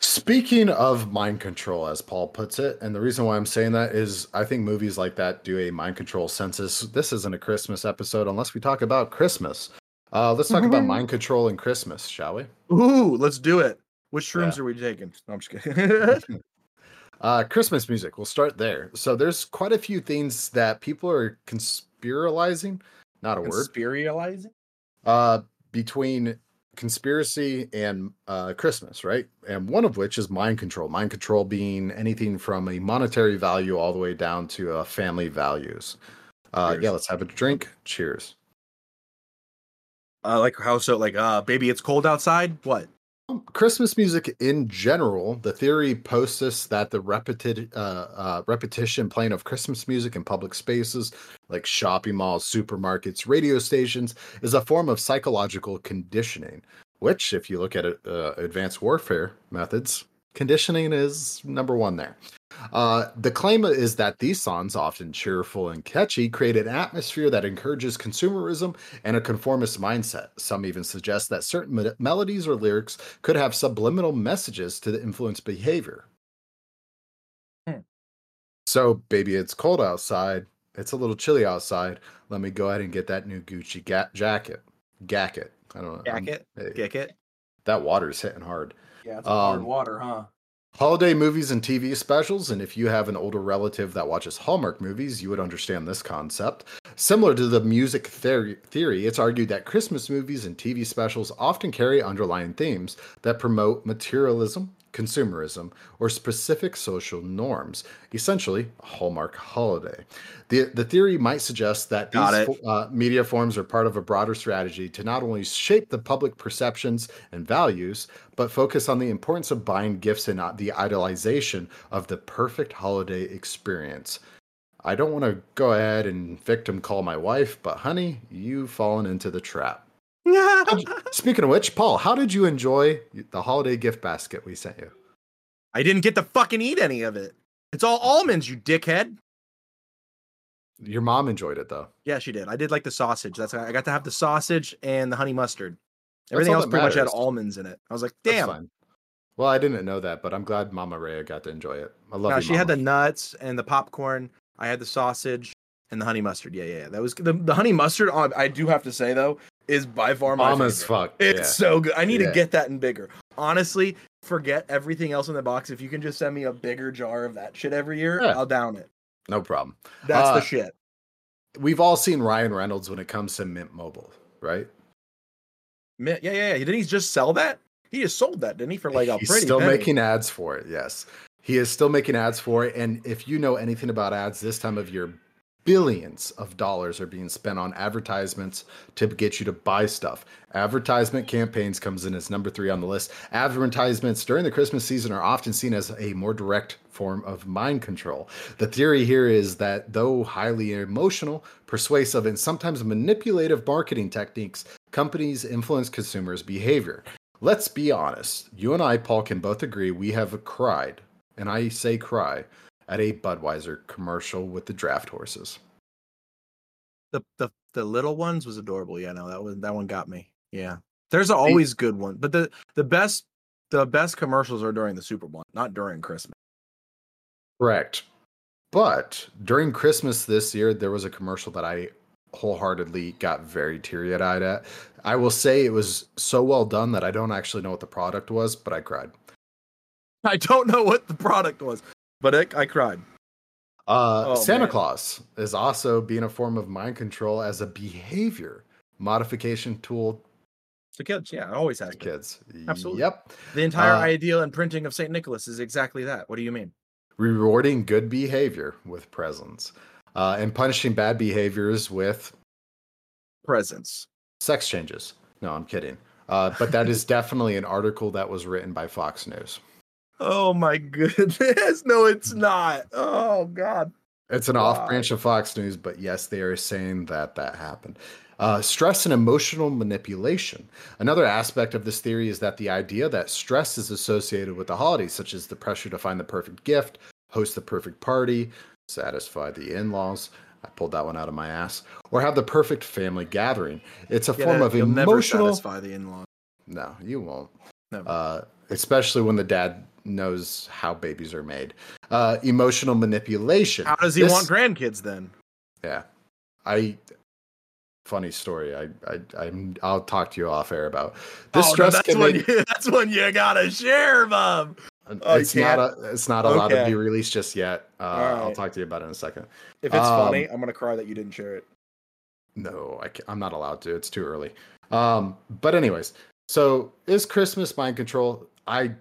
Speaking of mind control, as Paul puts it, and the reason why I'm saying that is I think movies like that do a mind control census. This isn't a Christmas episode unless we talk about Christmas. Uh, let's talk about mind control and Christmas, shall we? Ooh, let's do it. Which shrooms Yeah. are we taking? No, I'm just kidding. Uh, Christmas music. We'll start there. So there's quite a few things that people are conspiralizing, not a word, Conspirializing? Uh, between conspiracy and uh, Christmas, right? And one of which is mind control. Mind control being anything from a monetary value all the way down to uh, family values. Uh, yeah, let's have a drink. Cheers. Uh, like how so? Like, uh, baby, it's cold outside. What? Christmas music in general, the theory posts that the repeti- uh, uh, repetition playing of Christmas music in public spaces like shopping malls, supermarkets, radio stations is a form of psychological conditioning. Which, if you look at uh, advanced warfare methods, conditioning is number one there. Uh, the claim is that these songs, often cheerful and catchy, create an atmosphere that encourages consumerism and a conformist mindset. Some even suggest that certain me- melodies or lyrics could have subliminal messages to influence behavior. Hmm. So, baby, it's cold outside. It's a little chilly outside. Let me go ahead and get that new Gucci ga- jacket. Gacket. I don't know. Jacket? hey, Kick it? that water's hitting hard. Yeah, it's hard um, water, huh? Holiday movies and TV specials, and if you have an older relative that watches Hallmark movies, you would understand this concept. Similar to the music theory, theory, it's argued that Christmas movies and TV specials often carry underlying themes that promote materialism, consumerism, or specific social norms, essentially a hallmark holiday. The, the theory might suggest that these uh, media forms are part of a broader strategy to not only shape the public perceptions and values, but focus on the importance of buying gifts and not the idolization of the perfect holiday experience. I don't want to go ahead and victim call my wife, but honey, you've fallen into the trap. Speaking of which, Paul, how did you enjoy the holiday gift basket we sent you? I didn't get to fucking eat any of it. It's all almonds, you dickhead. Your mom enjoyed it though. Yeah, she did. I did like the sausage. That's I got to have the sausage and the honey mustard. Everything else pretty much had almonds in it. I was like, damn. Well, I didn't know that, but I'm glad Mama Rhea got to enjoy it. I love No, you, she had the nuts and the popcorn. I had the sausage and the honey mustard. Yeah, yeah, yeah. That was the, the honey mustard. I do have to say though, is by far my Mama's favorite. fuck. It's yeah. so good. I need Yeah. to get that in bigger. Honestly, forget everything else in the box. If you can just send me a bigger jar of that shit every year, Yeah. I'll down it. No problem. That's Uh, the shit. We've all seen Ryan Reynolds when it comes to Mint Mobile, right? Mi- Yeah, yeah, yeah. Didn't he just sell that? He just sold that, didn't he? For like a He's pretty still penny. making ads for it. Yes, he is still making ads for it. And if you know anything about ads, this time of year, billions of dollars are being spent on advertisements to get you to buy stuff. Advertisement campaigns comes in as number three on the list. Advertisements during the Christmas season are often seen as a more direct form of mind control. The theory here is that though highly emotional, persuasive, and sometimes manipulative marketing techniques, companies influence consumers' behavior. Let's be honest. You and I, Paul, can both agree we have cried, and I say cry, at a Budweiser commercial with the draft horses. the the the little ones was adorable. Yeah, no, that one that one got me. Yeah, there's always good one, but the the best the best commercials are during the Super Bowl, not during Christmas. Correct. But during Christmas this year, there was a commercial that I wholeheartedly got very teary eyed at. I will say it was so well done that I don't actually know what the product was, but I cried. I don't know what the product was, but it, I cried. Uh, Oh, Santa man. Claus is also being a form of mind control as a behavior modification tool The kids, yeah, it always has to been. kids. Absolutely. Yep. The entire Uh, ideal and printing of Saint Nicholas is exactly that. What do you mean? Rewarding good behavior with presents uh, and punishing bad behaviors with Presents. sex changes. No, I'm kidding. Uh, but that is definitely an article that was written by Fox News. Oh my goodness! No, it's not. Oh god. It's an off branch of Fox News, but yes, they are saying that that happened. Uh, stress and emotional manipulation. Another aspect of this theory is that the idea that stress is associated with the holidays, such as the pressure to find the perfect gift, host the perfect party, satisfy the in laws. I pulled that one out of my ass. Or have the perfect family gathering. It's a form of You'll never emotional. satisfy the in-laws. No, you won't. Never. Uh, especially when the dad knows how babies are made. Uh, emotional manipulation. How does he This- want grandkids then? Yeah, I. Funny story. I I I'm, I'll talk to you off air about this oh, no, that's when make- you, that's when you gotta share, Bob. oh, it's not a, it's not allowed to be released just yet. Uh, All I'll talk to you about it in a second. If it's Um, funny, I'm gonna cry that you didn't share it. No, I am not allowed to. It's too early. Um, but anyways, so is Christmas mind control? I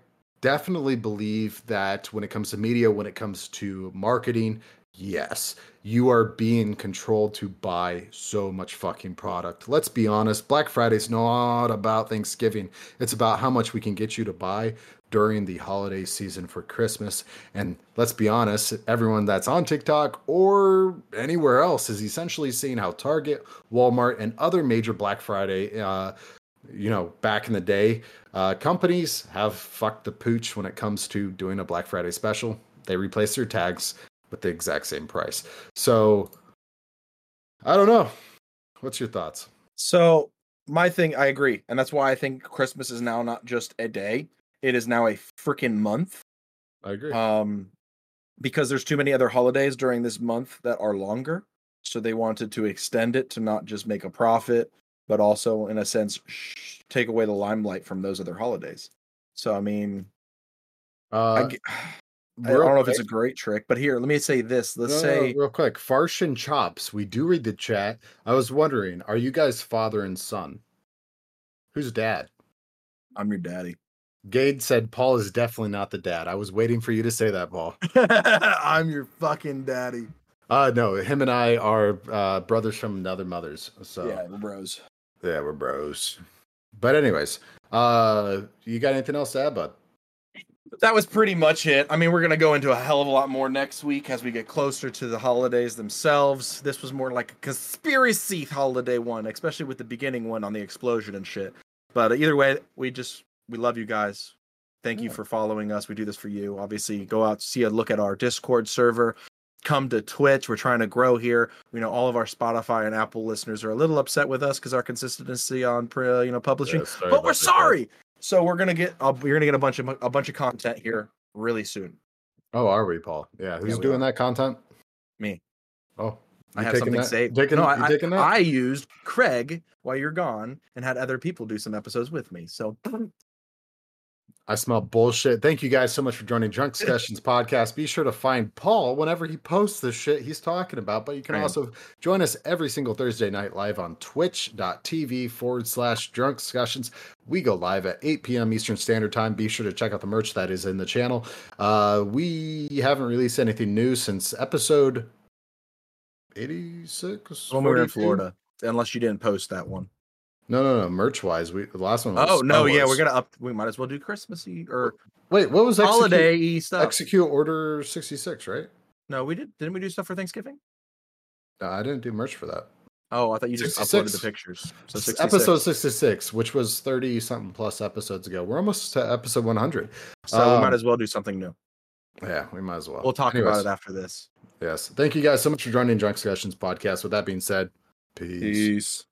definitely believe that when it comes to media, when it comes to marketing, yes, you are being controlled to buy so much fucking product. Let's be honest, Black Friday's not about Thanksgiving. It's about how much we can get you to buy during the holiday season for Christmas. And let's be honest, everyone that's on TikTok or anywhere else is essentially seeing how Target, Walmart, and other major Black Friday, uh, you know, back in the day, uh, companies have fucked the pooch when it comes to doing a Black Friday special. They replace their tags with the exact same price. So I don't know. What's your thoughts? So my thing, I agree, and that's why I think Christmas is now not just a day; it is now a freaking month. I agree. Um, because there's too many other holidays during this month that are longer, so they wanted to extend it to not just make a profit, but also, in a sense, sh- take away the limelight from those other holidays. So I mean, I, Uh, I don't know if it's a great trick, but here, let me say this. Let's No, no, say real quick, Farsh and Chops. We do read the chat. I was wondering, are you guys father and son? Who's dad? I'm your daddy. Gade said Paul is definitely not the dad. I was waiting for you to say that, Paul. I'm your fucking daddy. Uh no, him and I are uh brothers from another mothers. So Yeah, we're bros. Yeah, we're bros. But anyways, uh you got anything else to add, bud? That was pretty much it. I mean, we're gonna go into a hell of a lot more next week as we get closer to the holidays themselves. This was more like a conspiracy holiday one, especially with the beginning one on the explosion and shit. But either way, we just we love you guys. Thank you for following us. We do this for you. Obviously, go out see a look at our Discord server. Come to Twitch. We're trying to grow here. We know all of our Spotify and Apple listeners are a little upset with us because our consistency on pre- you know publishing Yeah, but we're that, sorry. So we're gonna get uh, we're gonna get a bunch of a bunch of content here really soon. Oh, are we, Paul? Yeah, who's we doing are. that content? Me. Oh, I have something that? saved. Taking, no, I, I? I used Craig while you're gone and had other people do some episodes with me. So I smell bullshit. Thank you guys so much for joining Drunk Discussions podcast. Be sure to find Paul whenever he posts the shit he's talking about. But you can I am. also join us every single Thursday night live on twitch.tv forward slash drunkscussions. We go live at 8 p.m. Eastern Standard Time. Be sure to check out the merch that is in the channel. Uh, we haven't released anything new since episode 86. when we were in Florida, unless you didn't post that one. No, no, no. Merch wise, we the last one was Oh no, Star yeah, we're gonna up. We might as well do Christmassy or Wait, what was holiday stuff. execute order 66, right? no, we did. Didn't we do stuff for Thanksgiving? No, I didn't do merch for that. Oh, I thought you just 66. uploaded the pictures. So 66. episode 66, which was 30 something plus episodes ago. We're almost to episode 100. So we might um, as well do something new. Yeah, we might as well. We'll talk Anyways, about it after this. Yes. Thank you guys so much for joining Drunkscussions podcast. With that being said, peace. Peace.